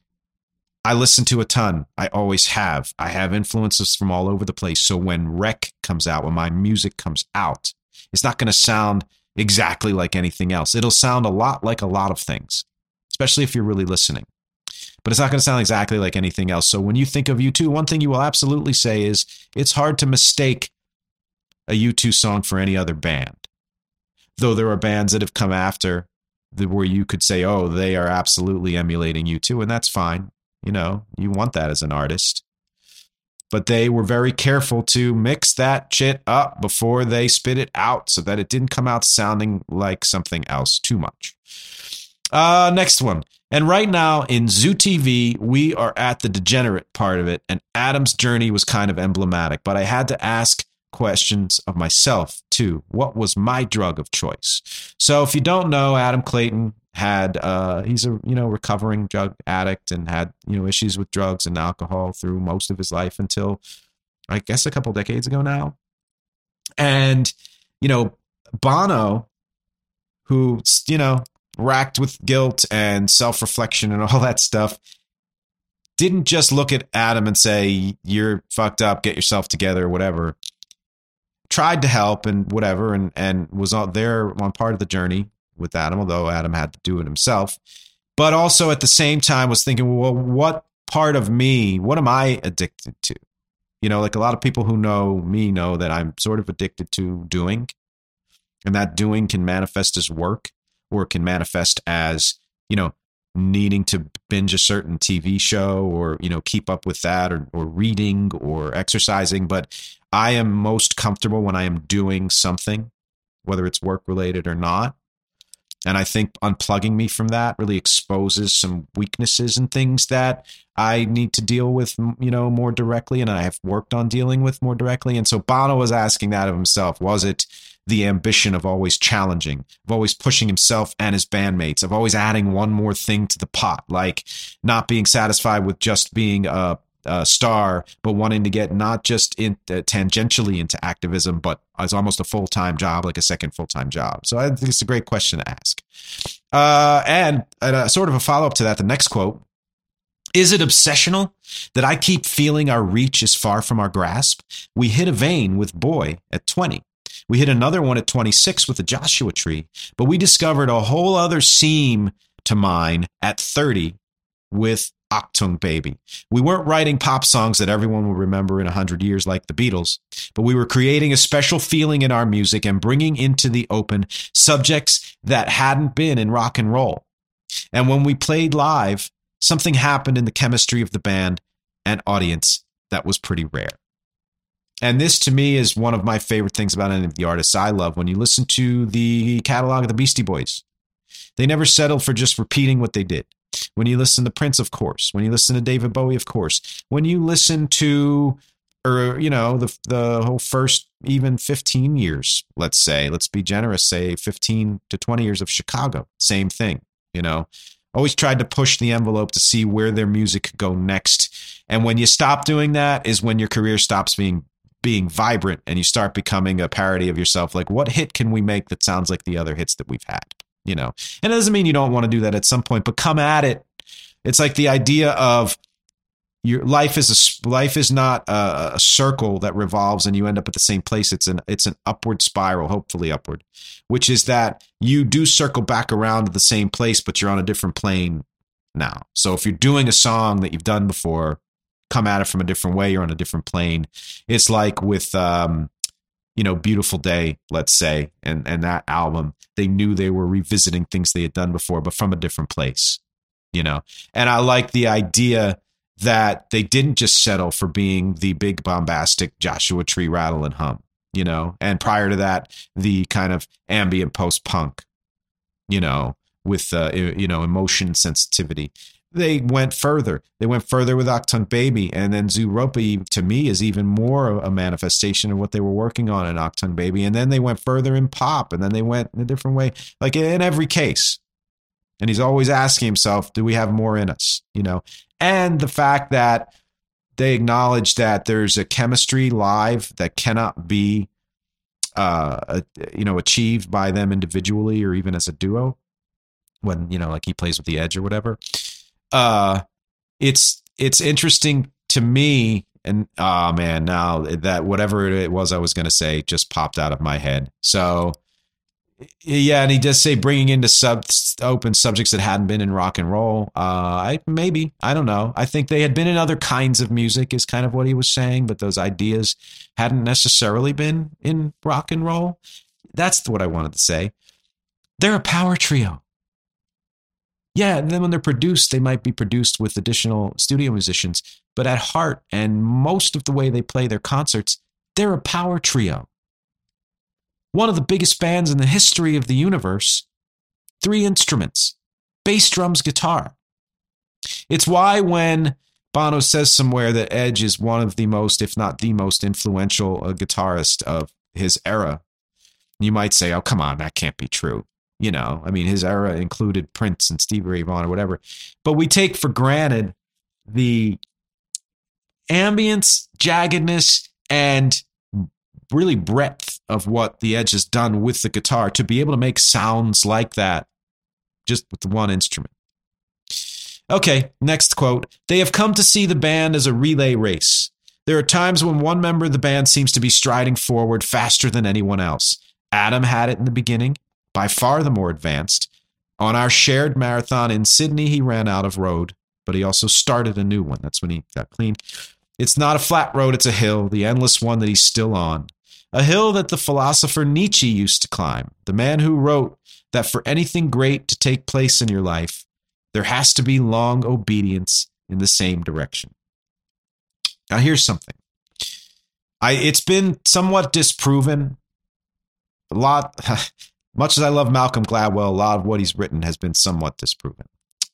I listen to a ton. I always have. I have influences from all over the place. So when REC comes out, when my music comes out, it's not going to sound exactly like anything else. It'll sound a lot like a lot of things, especially if you're really listening. But it's not going to sound exactly like anything else. So when you think of U2, one thing you will absolutely say is it's hard to mistake a U2 song for any other band. Though there are bands that have come after where you could say, oh, they are absolutely emulating U2. and that's fine. You know, you want that as an artist. But they were very careful to mix that shit up before they spit it out so that it didn't come out sounding like something else too much. Uh, next one. And right now in Zoo TV, we are at the degenerate part of it, and Adam's journey was kind of emblematic. But I had to ask questions of myself too. What was my drug of choice? So if you don't know, Adam Clayton had uh, he's a you know recovering drug addict and had you know issues with drugs and alcohol through most of his life until I guess a couple decades ago now. And you know Bono, who you know racked with guilt and self reflection and all that stuff, didn't just look at Adam and say, You're fucked up, get yourself together, whatever tried to help and whatever, and and was out there on part of the journey with Adam, although Adam had to do it himself. But also at the same time was thinking, well, what part of me, what am I addicted to? You know, like a lot of people who know me know that I'm sort of addicted to doing. And that doing can manifest as work or it can manifest as, you know, needing to binge a certain TV show or, you know, keep up with that or, or reading or exercising. But I am most comfortable when I am doing something, whether it's work related or not. And I think unplugging me from that really exposes some weaknesses and things that I need to deal with, you know, more directly. And I have worked on dealing with more directly. And so Bono was asking that of himself. Was it the ambition of always challenging, of always pushing himself and his bandmates, of always adding one more thing to the pot, like not being satisfied with just being a uh, star, but wanting to get not just in uh, tangentially into activism, but as almost a full time job, like a second full time job. So I think it's a great question to ask. Uh, and uh, sort of a follow up to that, the next quote is it obsessional that I keep feeling our reach is far from our grasp? We hit a vein with Boy at 20. We hit another one at 26 with the Joshua Tree, but we discovered a whole other seam to mine at 30 with Achtung Baby. We weren't writing pop songs that everyone will remember in a hundred years like the Beatles, but we were creating a special feeling in our music and bringing into the open subjects that hadn't been in rock and roll. And when we played live, something happened in the chemistry of the band and audience that was pretty rare. And this to me is one of my favorite things about any of the artists I love. When you listen to the catalog of the Beastie Boys, they never settled for just repeating what they did. When you listen to Prince, of course. When you listen to David Bowie, of course. When you listen to or you know the the whole first even 15 years let's say let's be generous say 15 to 20 years of chicago same thing you know always tried to push the envelope to see where their music could go next and when you stop doing that is when your career stops being being vibrant and you start becoming a parody of yourself like what hit can we make that sounds like the other hits that we've had you know. And it doesn't mean you don't want to do that at some point but come at it. It's like the idea of your life is a life is not a, a, circle that revolves and you end up at the same place. It's an it's an upward spiral hopefully upward which is that you do circle back around to the same place but you're on a different plane now. So if you're doing a song that you've done before come at it from a different way you're on a different plane. It's like with um you know beautiful day let's say and and that album they knew they were revisiting things they had done before but from a different place you know and i like the idea that they didn't just settle for being the big bombastic Joshua Tree rattle and hum, you know, and prior to that, the kind of ambient post punk, you know, with uh, you know emotion sensitivity. They went further. They went further with Achtung Baby, and then Zooropa to me is even more a manifestation of what they were working on in Achtung Baby. And then they went further in pop, and then they went in a different way. Like in every case, and he's always asking himself, do we have more in us? You know, and the fact that they acknowledge that there's a chemistry live that cannot be uh, you know achieved by them individually or even as a duo when you know like he plays with the edge or whatever uh it's it's interesting to me and oh man now that whatever it was i was going to say just popped out of my head so yeah, and he does say bringing into sub open subjects that hadn't been in rock and roll. Uh, I maybe I don't know. I think they had been in other kinds of music, is kind of what he was saying, but those ideas hadn't necessarily been in rock and roll. That's what I wanted to say. They're a power trio. Yeah, and then when they're produced, they might be produced with additional studio musicians, but at heart and most of the way they play their concerts, they're a power trio one of the biggest bands in the history of the universe, three instruments bass, drums, guitar. It's why when Bono says somewhere that Edge is one of the most, if not the most influential uh, guitarist of his era, you might say, oh, come on, that can't be true. You know, I mean, his era included Prince and Stevie Ray Vaughan or whatever. But we take for granted the ambience, jaggedness, and really breadth of what the Edge has done with the guitar to be able to make sounds like that just with the one instrument. Okay, next quote. They have come to see the band as a relay race. There are times when one member of the band seems to be striding forward faster than anyone else. Adam had it in the beginning, by far the more advanced. On our shared marathon in Sydney, he ran out of road, but he also started a new one. That's when he got clean. It's not a flat road, it's a hill, the endless one that he's still on a hill that the philosopher Nietzsche used to climb, the man who wrote that for anything great to take place in your life, there has to be long obedience in the same direction. Now, here's something. I it's been somewhat disproven. A lot, *laughs* much as I love Malcolm Gladwell, a lot of what he's written has been somewhat disproven.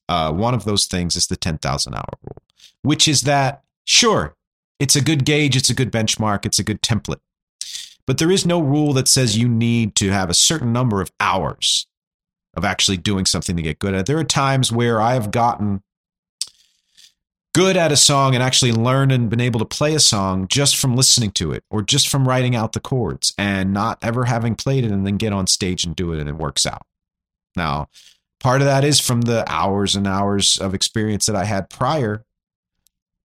Uh, one of those things is the 10,000 hour rule, which is that, sure, it's a good gauge, it's a good benchmark, it's a good template. But there is no rule that says you need to have a certain number of hours of actually doing something to get good at it. There are times where I have gotten good at a song and actually learned and been able to play a song just from listening to it or just from writing out the chords and not ever having played it and then get on stage and do it and it works out. Now, part of that is from the hours and hours of experience that I had prior,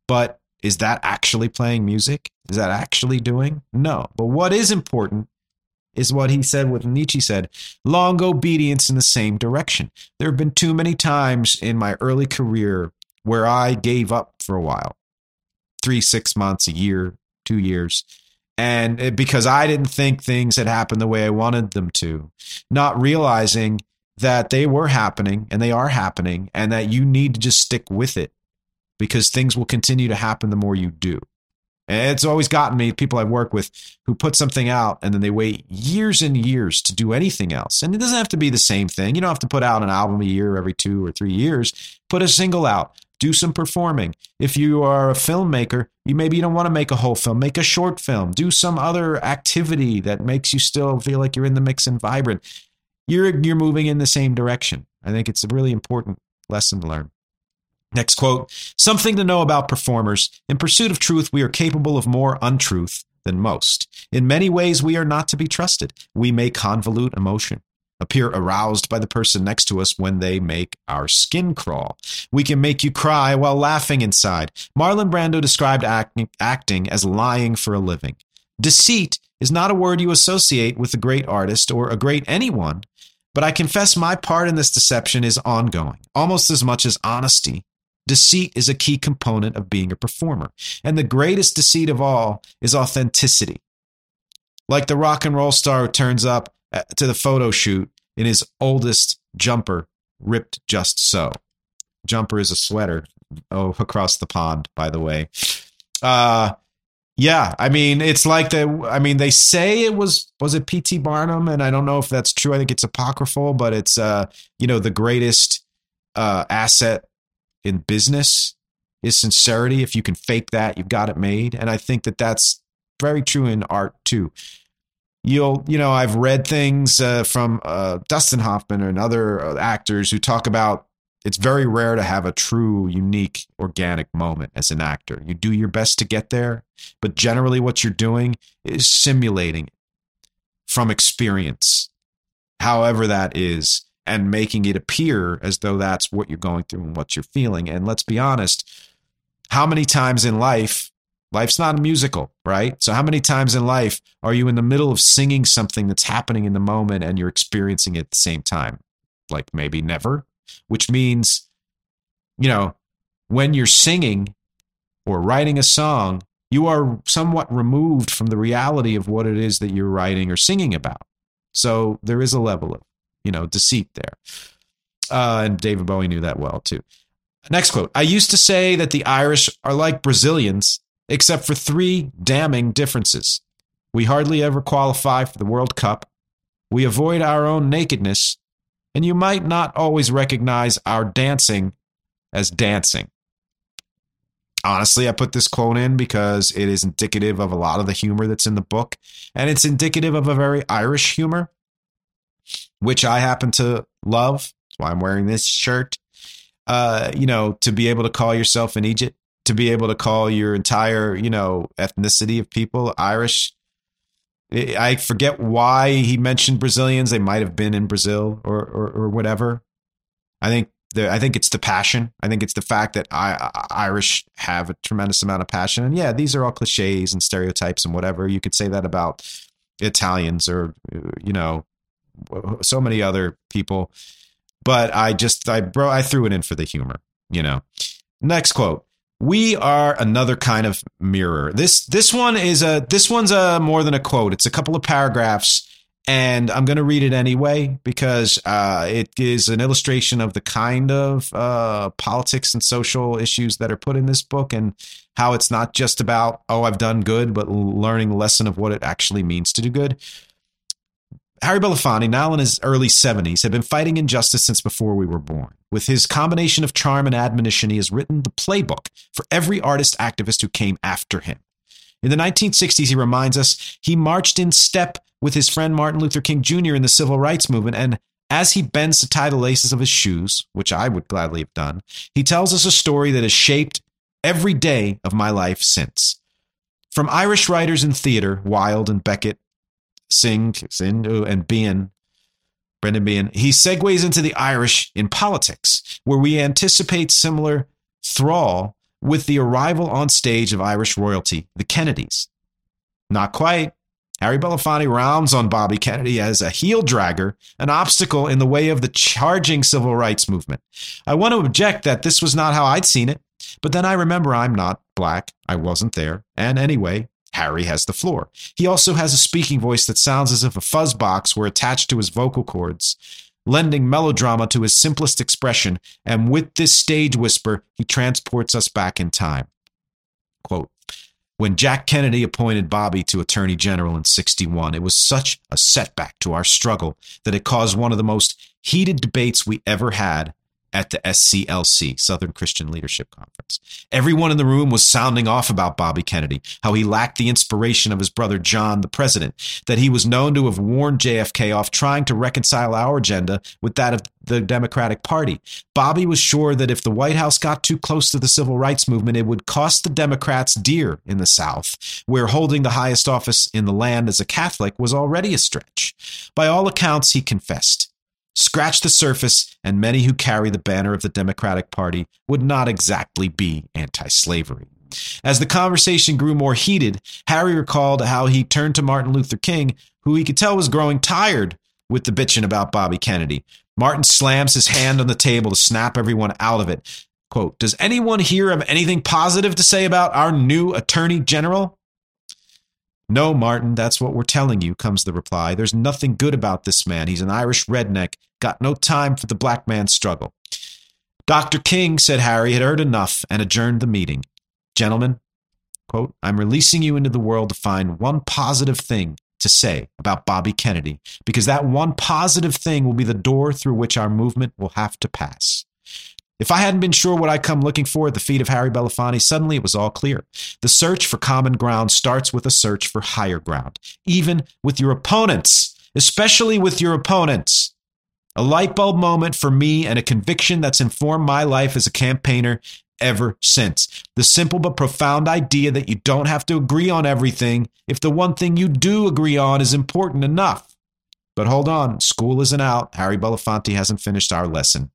but is that actually playing music? Is that actually doing? No. But what is important is what he said, what Nietzsche said long obedience in the same direction. There have been too many times in my early career where I gave up for a while three, six months, a year, two years. And it, because I didn't think things had happened the way I wanted them to, not realizing that they were happening and they are happening and that you need to just stick with it because things will continue to happen the more you do. And it's always gotten me people I've worked with who put something out and then they wait years and years to do anything else. And it doesn't have to be the same thing. You don't have to put out an album a year every two or three years. Put a single out, do some performing. If you are a filmmaker, You maybe you don't want to make a whole film, make a short film, do some other activity that makes you still feel like you're in the mix and vibrant. You're you're moving in the same direction. I think it's a really important lesson to learn. Next quote Something to know about performers. In pursuit of truth, we are capable of more untruth than most. In many ways, we are not to be trusted. We may convolute emotion, appear aroused by the person next to us when they make our skin crawl. We can make you cry while laughing inside. Marlon Brando described acting, acting as lying for a living. Deceit is not a word you associate with a great artist or a great anyone, but I confess my part in this deception is ongoing, almost as much as honesty Deceit is a key component of being a performer. And the greatest deceit of all is authenticity. Like the rock and roll star who turns up to the photo shoot in his oldest jumper, ripped just so. Jumper is a sweater. Oh, across the pond, by the way. Uh, yeah, I mean, it's like the. I mean, they say it was was it P.T. Barnum, and I don't know if that's true. I think it's apocryphal, but it's uh, you know, the greatest uh asset in business is sincerity. If you can fake that, you've got it made. And I think that that's very true in art too. You'll, you know, I've read things uh, from uh, Dustin Hoffman and other uh, actors who talk about it's very rare to have a true, unique, organic moment as an actor. You do your best to get there, but generally what you're doing is simulating from experience, however that is and making it appear as though that's what you're going through and what you're feeling. And let's be honest, how many times in life, life's not a musical, right? So, how many times in life are you in the middle of singing something that's happening in the moment and you're experiencing it at the same time? Like maybe never, which means, you know, when you're singing or writing a song, you are somewhat removed from the reality of what it is that you're writing or singing about. So, there is a level of you know, deceit there. Uh, and David Bowie knew that well too. Next quote I used to say that the Irish are like Brazilians, except for three damning differences. We hardly ever qualify for the World Cup. We avoid our own nakedness. And you might not always recognize our dancing as dancing. Honestly, I put this quote in because it is indicative of a lot of the humor that's in the book, and it's indicative of a very Irish humor which I happen to love. That's why I'm wearing this shirt. Uh, you know, to be able to call yourself an Eejit, to be able to call your entire, you know, ethnicity of people Irish. I forget why he mentioned Brazilians. They might have been in Brazil or or, or whatever. I think the, I think it's the passion. I think it's the fact that I, Irish have a tremendous amount of passion. And yeah, these are all cliches and stereotypes and whatever. You could say that about Italians or you know so many other people. But I just I bro I threw it in for the humor, you know. Next quote. We are another kind of mirror. This this one is a this one's a more than a quote. It's a couple of paragraphs and I'm going to read it anyway because uh, it is an illustration of the kind of uh, politics and social issues that are put in this book and how it's not just about oh I've done good, but learning the lesson of what it actually means to do good. Harry Belafonte, now in his early 70s, had been fighting injustice since before we were born. With his combination of charm and admonition, he has written the playbook for every artist activist who came after him. In the 1960s, he reminds us he marched in step with his friend Martin Luther King Jr. in the civil rights movement, and as he bends to tie the laces of his shoes, which I would gladly have done, he tells us a story that has shaped every day of my life since. From Irish writers in theater, Wilde and Beckett, Synge, Synge uh, and Behan, Brendan Behan, he segues into the Irish in politics, where we anticipate similar thrall with the arrival on stage of Irish royalty, the Kennedys. Not quite. Harry Belafonte rounds on Bobby Kennedy as a heel dragger, an obstacle in the way of the charging civil rights movement. I want to object that this was not how I'd seen it, but then I remember I'm not black. I wasn't there. And anyway, Harry has the floor. He also has a speaking voice that sounds as if a fuzz box were attached to his vocal cords, lending melodrama to his simplest expression, and with this stage whisper, he transports us back in time. Quote, when Jack Kennedy appointed Bobby to Attorney General in 61, it was such a setback to our struggle that it caused one of the most heated debates we ever had at the SCLC, Southern Christian Leadership Conference. Everyone in the room was sounding off about Bobby Kennedy, how he lacked the inspiration of his brother John, the president, that he was known to have warned JFK off trying to reconcile our agenda with that of the Democratic Party. Bobby was sure that if the White House got too close to the civil rights movement, it would cost the Democrats dear in the South, where holding the highest office in the land as a Catholic was already a stretch. By all accounts, he confessed scratch the surface, and many who carry the banner of the Democratic Party would not exactly be anti slavery. As the conversation grew more heated, Harry recalled how he turned to Martin Luther King, who he could tell was growing tired with the bitching about Bobby Kennedy. Martin slams his hand on the table to snap everyone out of it. Quote, Does anyone here have anything positive to say about our new attorney general? No, Martin, that's what we're telling you, comes the reply. There's nothing good about this man. He's an Irish redneck, got no time for the black man's struggle. Dr. King, said Harry, had heard enough and adjourned the meeting. Gentlemen, quote, I'm releasing you into the world to find one positive thing to say about Bobby Kennedy, because that one positive thing will be the door through which our movement will have to pass. If I hadn't been sure what I'd come looking for at the feet of Harry Belafonte, suddenly it was all clear. The search for common ground starts with a search for higher ground, even with your opponents, especially with your opponents. A light bulb moment for me and a conviction that's informed my life as a campaigner ever since. The simple but profound idea that you don't have to agree on everything if the one thing you do agree on is important enough. But hold on, school isn't out. Harry Belafonte hasn't finished our lesson.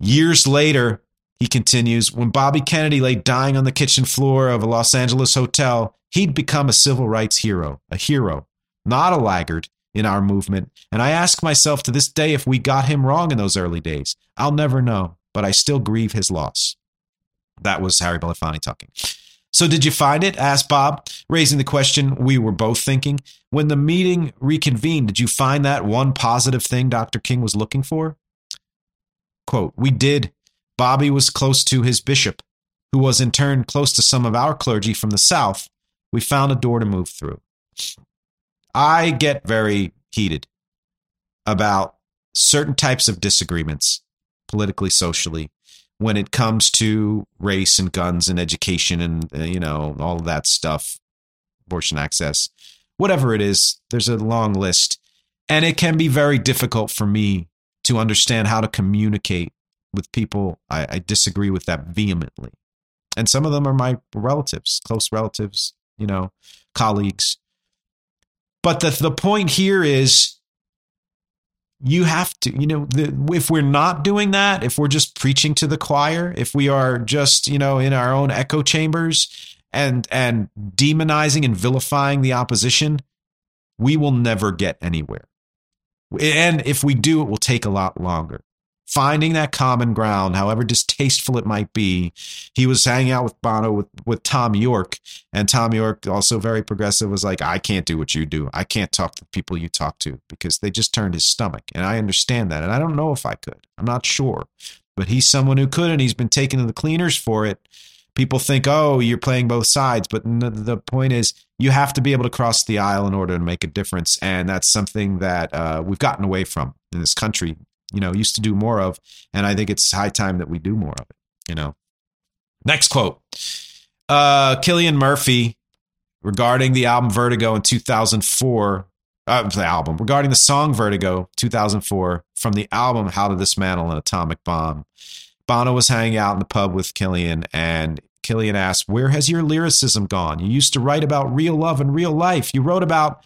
Years later, he continues, when Bobby Kennedy lay dying on the kitchen floor of a Los Angeles hotel, he'd become a civil rights hero, a hero, not a laggard in our movement. And I ask myself to this day if we got him wrong in those early days. I'll never know, but I still grieve his loss. That was Harry Belafonte talking. So, did you find it? asked Bob, raising the question we were both thinking. When the meeting reconvened, did you find that one positive thing Dr. King was looking for? Quote, we did. Bobby was close to his bishop, who was in turn close to some of our clergy from the South. We found a door to move through. I get very heated about certain types of disagreements, politically, socially, when it comes to race and guns and education and, uh, you know, all of that stuff, abortion access, whatever it is, there's a long list. And it can be very difficult for me to understand how to communicate with people. I, I disagree with that vehemently. And some of them are my relatives, close relatives, you know, colleagues. But the, the point here is you have to, you know, the, if we're not doing that, if we're just preaching to the choir, if we are just, you know, in our own echo chambers and and demonizing and vilifying the opposition, we will never get anywhere. And if we do, it will take a lot longer. Finding that common ground, however distasteful it might be. He was hanging out with Bono with, with Thom Yorke, and Thom Yorke, also very progressive, was like, I can't do what you do. I can't talk to people you talk to because they just turned his stomach. And I understand that. And I don't know if I could. I'm not sure. But he's someone who could, and he's been taken to the cleaners for it people think, oh, you're playing both sides. But the point is, you have to be able to cross the aisle in order to make a difference. And that's something that uh, we've gotten away from in this country, you know, used to do more of. And I think it's high time that we do more of it, you know. Next quote uh, Cillian Murphy regarding the album Vertigo in 2004. Uh, the album regarding the song Vertigo 2004 from the album How to Dismantle an Atomic Bomb. Bono was hanging out in the pub with Cillian, and Cillian asked, Where has your lyricism gone? You used to write about real love and real life. You wrote about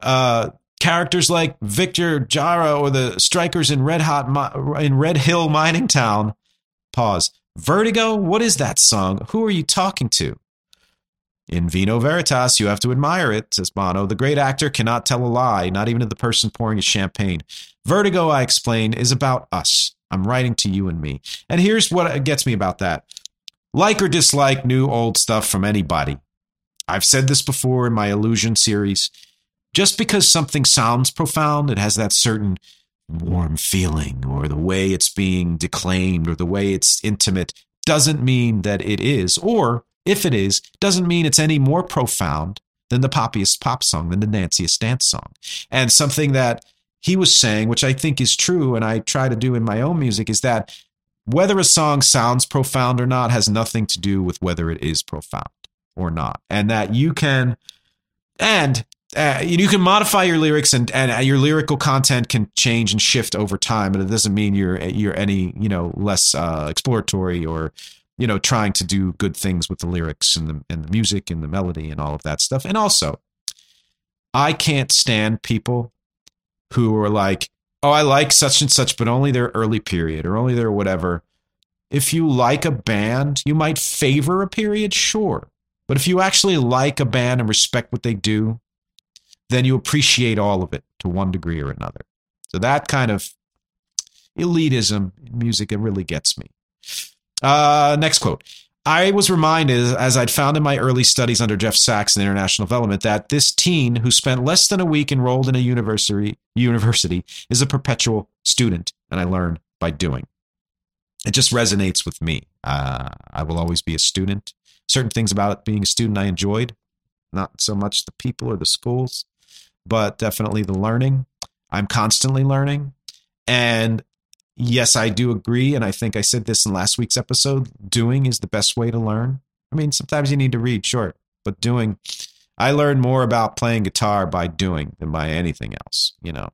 uh, characters like Victor Jara or the strikers in Red Hot in Red Hill Mining Town. Pause. Vertigo? What is that song? Who are you talking to? In vino veritas, you have to admire it, says Bono. The great actor cannot tell a lie, not even to the person pouring his champagne. Vertigo, I explain, is about us. I'm writing to you and me. And here's what gets me about that like or dislike new old stuff from anybody. I've said this before in my Illusion series. Just because something sounds profound, it has that certain warm feeling, or the way it's being declaimed, or the way it's intimate, doesn't mean that it is. Or if it is, doesn't mean it's any more profound than the poppiest pop song, than the nanciest dance song. And something that he was saying, which I think is true, and I try to do in my own music, is that whether a song sounds profound or not has nothing to do with whether it is profound or not. And that you can, and uh, you can modify your lyrics and, and your lyrical content can change and shift over time, but it doesn't mean you're you're any you know less uh, exploratory or you know trying to do good things with the lyrics and the and the music and the melody and all of that stuff. And also, I can't stand people who are like, oh, I like such and such, but only their early period or only their whatever. If you like a band, you might favor a period, sure. But if you actually like a band and respect what they do, then you appreciate all of it to one degree or another. So that kind of elitism in music, it really gets me. Uh, next quote. I was reminded, as I'd found in my early studies under Jeff Sachs in international development, that this teen who spent less than a week enrolled in a university, university is a perpetual student, and I learn by doing. It just resonates with me. Uh, I will always be a student. Certain things about being a student I enjoyed, not so much the people or the schools, but definitely the learning. I'm constantly learning. And yes, I do agree. And I think I said this in last week's episode doing is the best way to learn. I mean, sometimes you need to read short, but doing, I learned more about playing guitar by doing than by anything else, you know.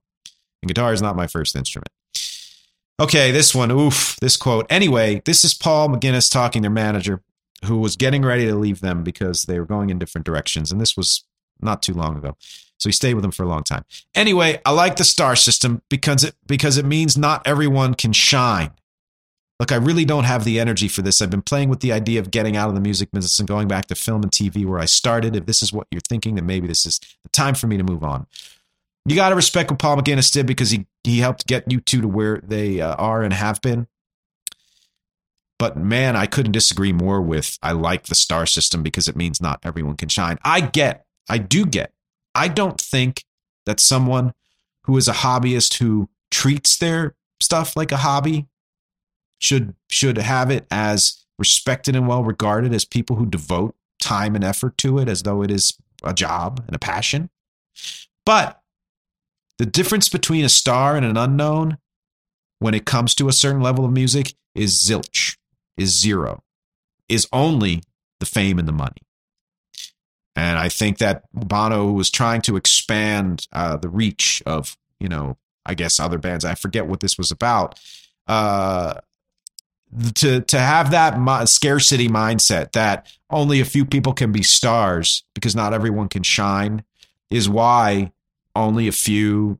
And guitar is not my first instrument. Okay, this one, oof, this quote. Anyway, this is Paul McGuinness talking, their manager, who was getting ready to leave them because they were going in different directions. And this was not too long ago. So he stayed with them for a long time. Anyway, I like the star system because it because it means not everyone can shine. Look, I really don't have the energy for this. I've been playing with the idea of getting out of the music business and going back to film and TV where I started. If this is what you're thinking, then maybe this is the time for me to move on. You got to respect what Paul McGuinness did because he he helped get U2 to where they uh, are and have been. But man, I couldn't disagree more with I like the star system because it means not everyone can shine. I get, I do get I don't think that someone who is a hobbyist who treats their stuff like a hobby should should have it as respected and well regarded as people who devote time and effort to it as though it is a job and a passion. But the difference between a star and an unknown when it comes to a certain level of music is zilch, is zero, is only the fame and the money. And I think that Bono was trying to expand uh, the reach of, you know, I guess other bands. I forget what this was about. Uh, to to have that mo- scarcity mindset that only a few people can be stars because not everyone can shine is why only a few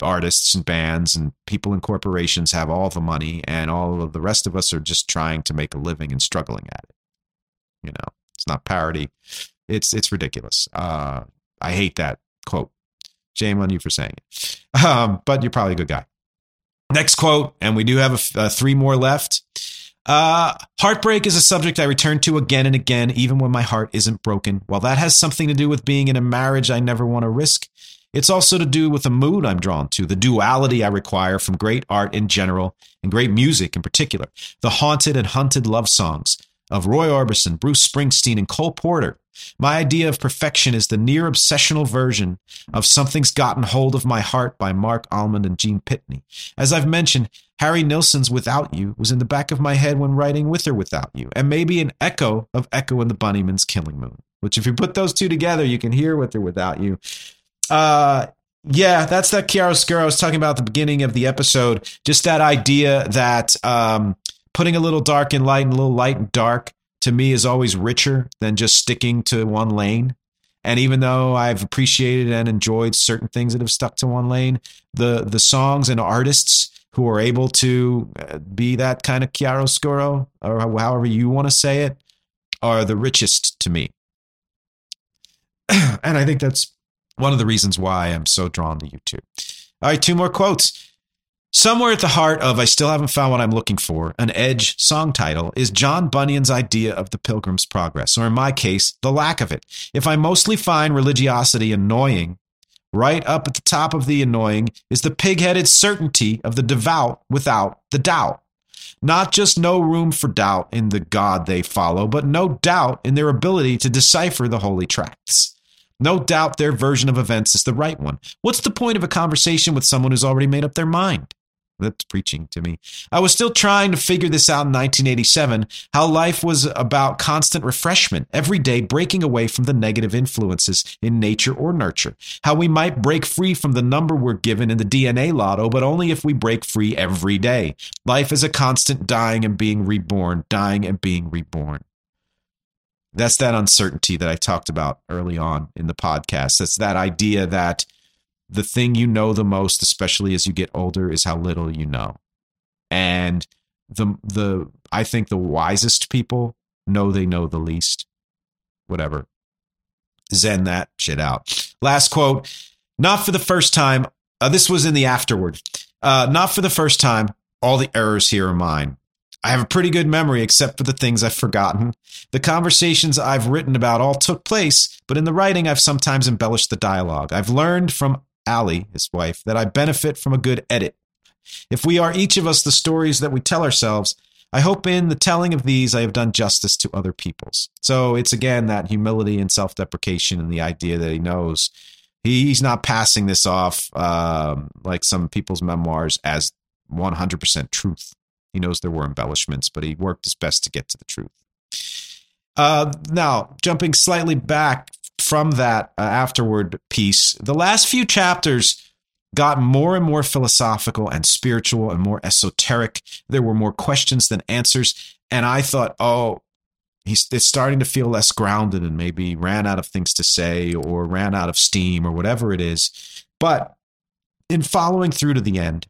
artists and bands and people in corporations have all the money and all of the rest of us are just trying to make a living and struggling at it. You know, it's not parody. It's it's ridiculous. Uh, I hate that quote. Shame on you for saying it. *laughs* Um, but you're probably a good guy. Next quote, and we do have a, three more left. Uh, heartbreak is a subject I return to again and again, even when my heart isn't broken. While that has something to do with being in a marriage I never want to risk, it's also to do with the mood I'm drawn to, the duality I require from great art in general and great music in particular, the haunted and hunted love songs of Roy Orbison, Bruce Springsteen, and Cole Porter, my idea of perfection is the near obsessional version of Something's Gotten Hold of My Heart by Marc Almond and Gene Pitney. As I've mentioned, Harry Nilsson's Without You was in the back of my head when writing With or Without You, and maybe an echo of Echo and the Bunnymen's Killing Moon, which if you put those two together, you can hear With or Without You. Uh, yeah, that's that chiaroscuro I was talking about at the beginning of the episode. Just that idea that um, putting a little dark and light and a little light and dark to me is always richer than just sticking to one lane. And even though I've appreciated and enjoyed certain things that have stuck to one lane, the the songs and artists who are able to uh, be that kind of chiaroscuro, or however you want to say it, are the richest to me. *clears throat* and I think that's one of the reasons why I'm so drawn to U2. All right, two more quotes. Somewhere at the heart of I Still Haven't Found What I'm Looking For, an Edge song title, is John Bunyan's idea of the Pilgrim's Progress, or in my case, the lack of it. If I mostly find religiosity annoying, right up at the top of the annoying is the pig headed certainty of the devout without the doubt. Not just no room for doubt in the God they follow, but no doubt in their ability to decipher the holy tracts. No doubt their version of events is the right one. What's the point of a conversation with someone who's already made up their mind? That's preaching to me. I was still trying to figure this out in 1987 how life was about constant refreshment, every day breaking away from the negative influences in nature or nurture. How we might break free from the number we're given in the DNA lotto, but only if we break free every day. Life is a constant dying and being reborn, dying and being reborn. That's that uncertainty that I talked about early on in the podcast. That's that idea that the thing you know the most, especially as you get older, is how little you know. And the the I think the wisest people know they know the least. Whatever. Zen that shit out. Last quote. Not for the first time. Uh, this was in the afterward. Uh, not for the first time. All the errors here are mine. I have a pretty good memory, except for the things I've forgotten. The conversations I've written about all took place, but in the writing, I've sometimes embellished the dialogue. I've learned from Ali, his wife, that I benefit from a good edit. If we are each of us the stories that we tell ourselves, I hope in the telling of these I have done justice to other people's. So it's again that humility and self deprecation and the idea that he knows he's not passing this off um, like some people's memoirs as 100% truth. He knows there were embellishments, but he worked his best to get to the truth. Uh, now, jumping slightly back from that uh, afterward piece, the last few chapters got more and more philosophical and spiritual and more esoteric. There were more questions than answers. And I thought, oh, he's it's starting to feel less grounded and maybe ran out of things to say or ran out of steam or whatever it is. But in following through to the end,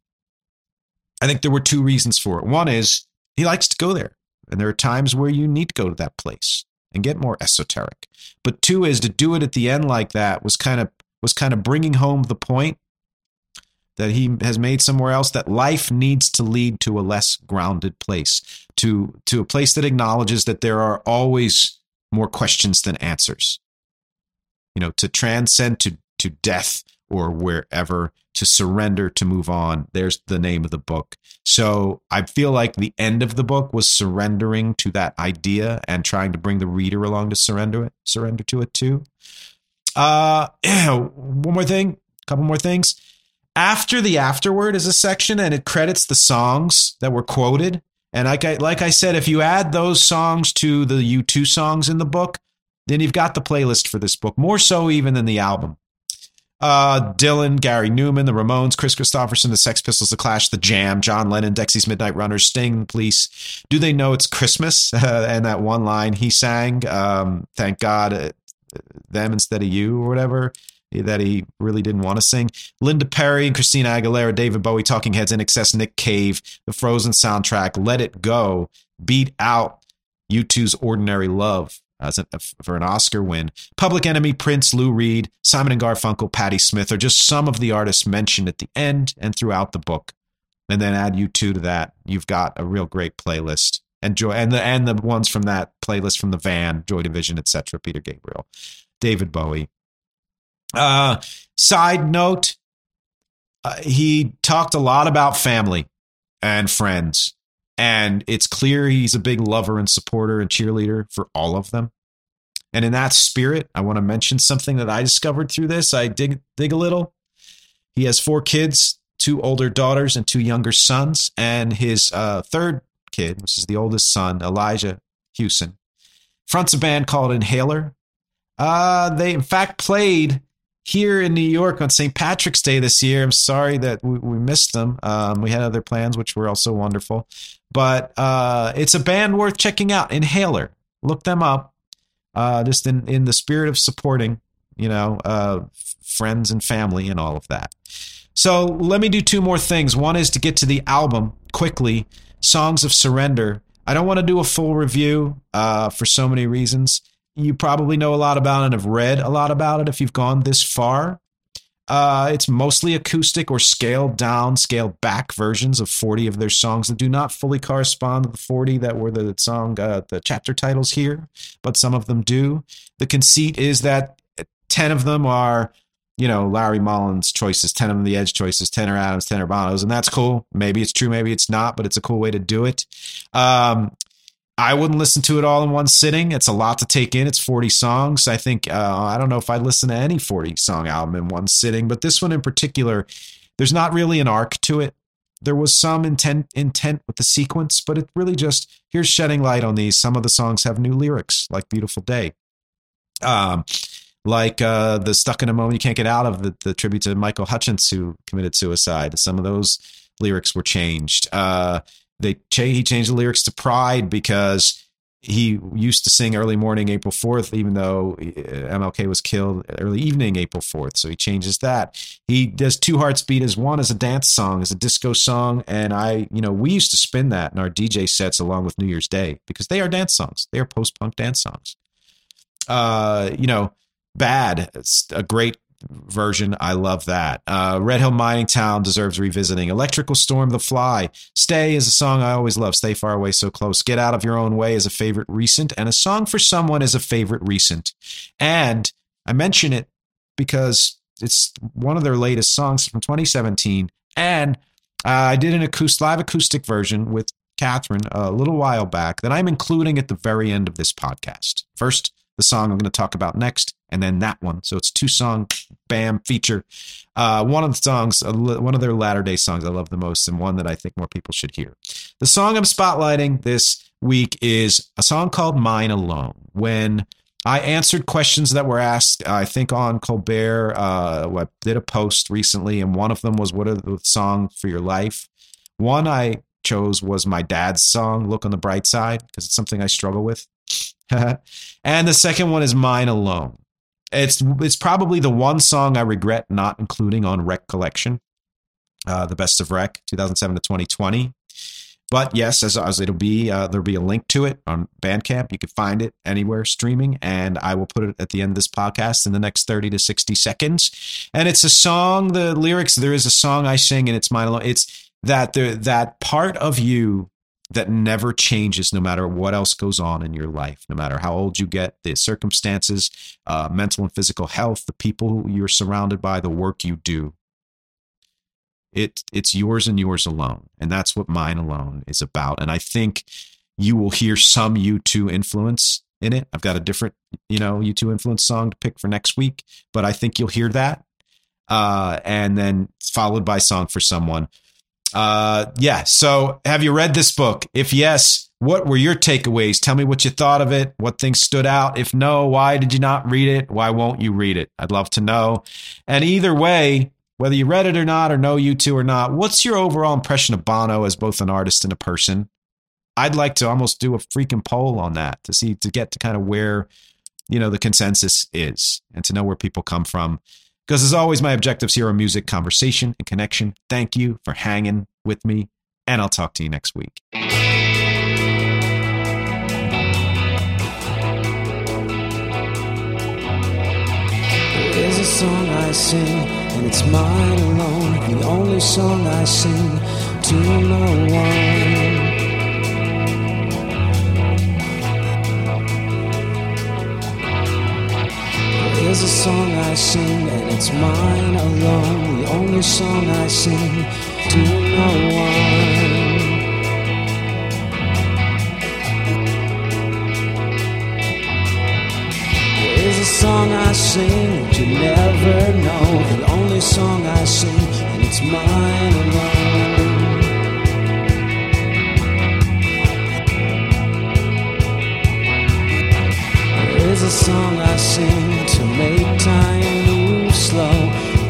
I think there were two reasons for it. One is he likes to go there. And there are times where you need to go to that place and get more esoteric. But two is to do it at the end like that was kind of was kind of bringing home the point that he has made somewhere else that life needs to lead to a less grounded place to to a place that acknowledges that there are always more questions than answers you know to transcend to to death or wherever to surrender to move on. There's the name of the book. So i feel like the end of the book was surrendering to that idea and trying to bring the reader along to surrender it surrender to it too. Uh *clears throat* one more thing a couple more things. After the afterword is a section and it credits the songs that were quoted. And like I, like I said if you add those songs to the u2 songs in the book then you've got the playlist for this book more so even than the album uh, Dylan, Gary Numan, the Ramones, Kris Kristofferson, the Sex Pistols, the Clash, the Jam, John Lennon, Dexy's Midnight Runners, Sting, Police. Do they know it's Christmas? Uh, *laughs* and that one line he sang, um, "Thank God, uh, them instead of you" or whatever that he really didn't want to sing. Linda Perry and Christina Aguilera, David Bowie, Talking Heads, INXS, Nick Cave, the Frozen soundtrack, Let It Go, beat out U2's Ordinary Love as for an Oscar win. Public Enemy, Prince, Lou Reed, Simon and Garfunkel, Patti Smith are just some of the artists mentioned at the end and throughout the book. And then add U2 to that, you've got a real great playlist. And joy and the and the ones from that playlist from the van, Joy Division, etc. Peter Gabriel, David Bowie. Uh, side note, uh, he talked a lot about family and friends and it's clear he's a big lover and supporter and cheerleader for all of them. And in that spirit, I want to mention something that I discovered through this. I dig dig a little. He has four kids, two older daughters and two younger sons, and his uh, third kid, which is the oldest son, Elijah Hewson, fronts a band called Inhaler. Uh, they in fact played here in New York on St. Patrick's Day this year. I'm sorry that we, we missed them. Um, we had other plans, which were also wonderful. But uh, it's a band worth checking out. Inhaler. Look them up. Uh, just in, in the spirit of supporting, you know, uh, friends and family and all of that. So let me do two more things. One is to get to the album quickly Songs of Surrender. I don't want to do a full review uh, for so many reasons you probably know a lot about and have read a lot about it if you've gone this far. Uh, it's mostly acoustic or scaled down, scaled back versions of 40 of their songs that do not fully correspond to the 40 that were the song, uh, the chapter titles here, but some of them do. The conceit is that 10 of them are, you know, Larry Mullen's choices, 10 of them the Edge choices, 10 are Adams, 10 are Bono's, and that's cool. Maybe it's true, maybe it's not, but it's a cool way to do it. Um, I wouldn't listen to it all in one sitting. It's a lot to take in. It's 40 songs. I think, uh, I don't know if I'd listen to any 40 song album in one sitting, but this one in particular, there's not really an arc to it. there was some intent intent with the sequence, but it really just here's shedding light on these. Some of the songs have new lyrics, like "Beautiful Day," um, like uh, the "Stuck in a Moment You Can't Get Out of" the, the tribute to Michael Hutchence who committed suicide. Some of those lyrics were changed. Uh, they cha- he changed the lyrics to "Pride" because he used to sing early morning April 4th, even though uh, MLK was killed early evening April 4th. So he changes that. He does Two Hearts Beat as one as a dance song, as a disco song. And I, you know, we used to spin that in our DJ sets along with New Year's Day because they are dance songs. They are post punk dance songs. Uh, you know, Bad, it's a great version. I love that. Uh, Red Hill Mining Town deserves revisiting. Electrical Storm, The Fly. Stay is a song I always love. Stay Far Away, So Close. Get Out of Your Own Way is a favorite recent. And A Song for Someone is a favorite recent. And I mention it because it's one of their latest songs from 2017. And uh, I did an acoustic, live acoustic version with Cathryn a little while back that I'm including at the very end of this podcast. First, the song I'm going to talk about next, and then that one. So it's two song, bam, feature. Uh, one of the songs, one of their latter day songs I love the most, and one that I think more people should hear. The song I'm spotlighting this week is a song called Mine Alone. When I answered questions that were asked, I think on Colbert, uh, I did a post recently, and one of them was, What are the song for your life? One I chose was my dad's song, Look on the Bright Side, because it's something I struggle with. *laughs* and the second one is Mine Alone. It's it's probably the one song I regret not including on Rec Collection, uh, the Best of Rec, 2007 to 2020. But yes, as, as it'll be, uh, there'll be a link to it on Bandcamp. You can find it anywhere streaming, and I will put it at the end of this podcast in the next 30 to 60 seconds. And it's a song, the lyrics, there is a song I sing, and it's mine alone. It's that the, that part of you that never changes no matter what else goes on in your life, no matter how old you get, the circumstances, uh, mental and physical health, the people you're surrounded by, the work you do. It it's yours and yours alone, and that's what mine alone is about. And I think you will hear some U2 influence in it. I've got a different, you know, U2 influence song to pick for next week, but I think you'll hear that. Uh, and then followed by song for someone uh, yeah. So, have you read this book? If yes, what were your takeaways? Tell me what you thought of it. What things stood out? If no, why did you not read it? Why won't you read it? I'd love to know. And either way, whether you read it or not, or know U2 or not, what's your overall impression of Bono as both an artist and a person? I'd like to almost do a freaking poll on that to see to get to kind of where you know the consensus is and to know where people come from because as always, my objectives here are music, conversation, and connection. Thank you for hanging with me, and I'll talk to you next week. There's a song I sing, and it's mine alone. The only song I sing to no one. There's a song I sing and it's mine alone. The only song I sing to no one. There's a song I sing that you never know. The only song I sing and it's mine alone. There's a song I sing to make time move slow.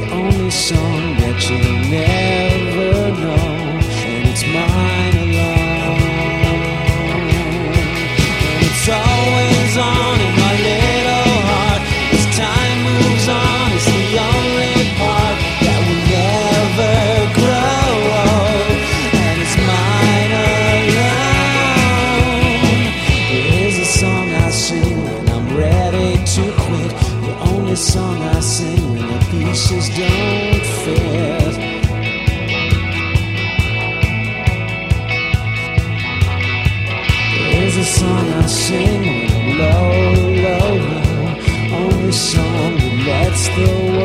The only song that you song that lets the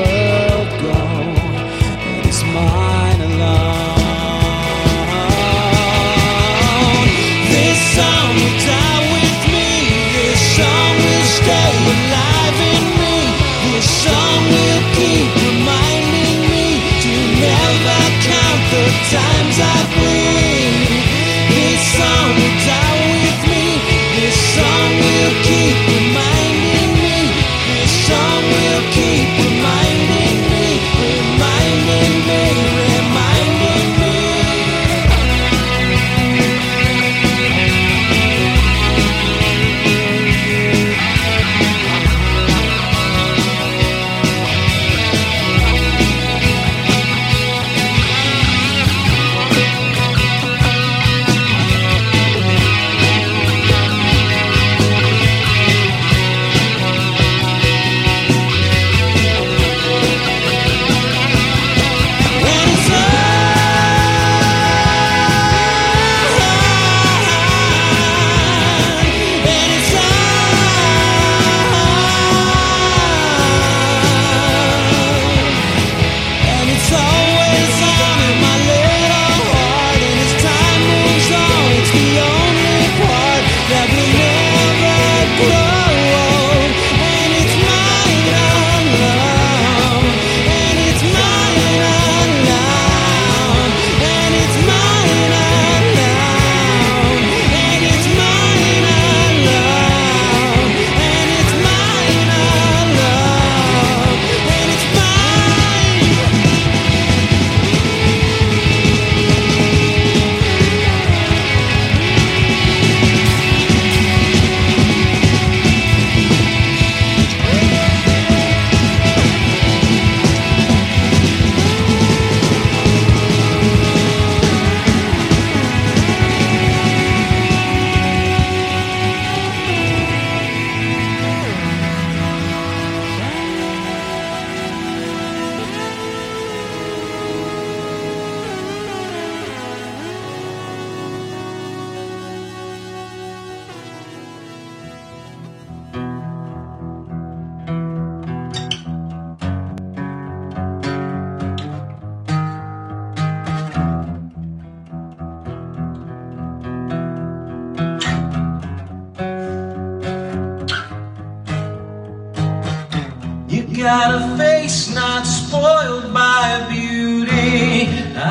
got a face not spoiled by beauty.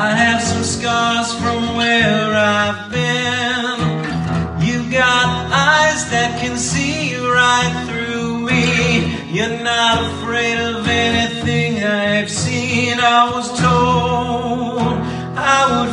I have some scars from where I've been. You've got eyes that can see right through me. You're not afraid of anything I've seen. I was told I would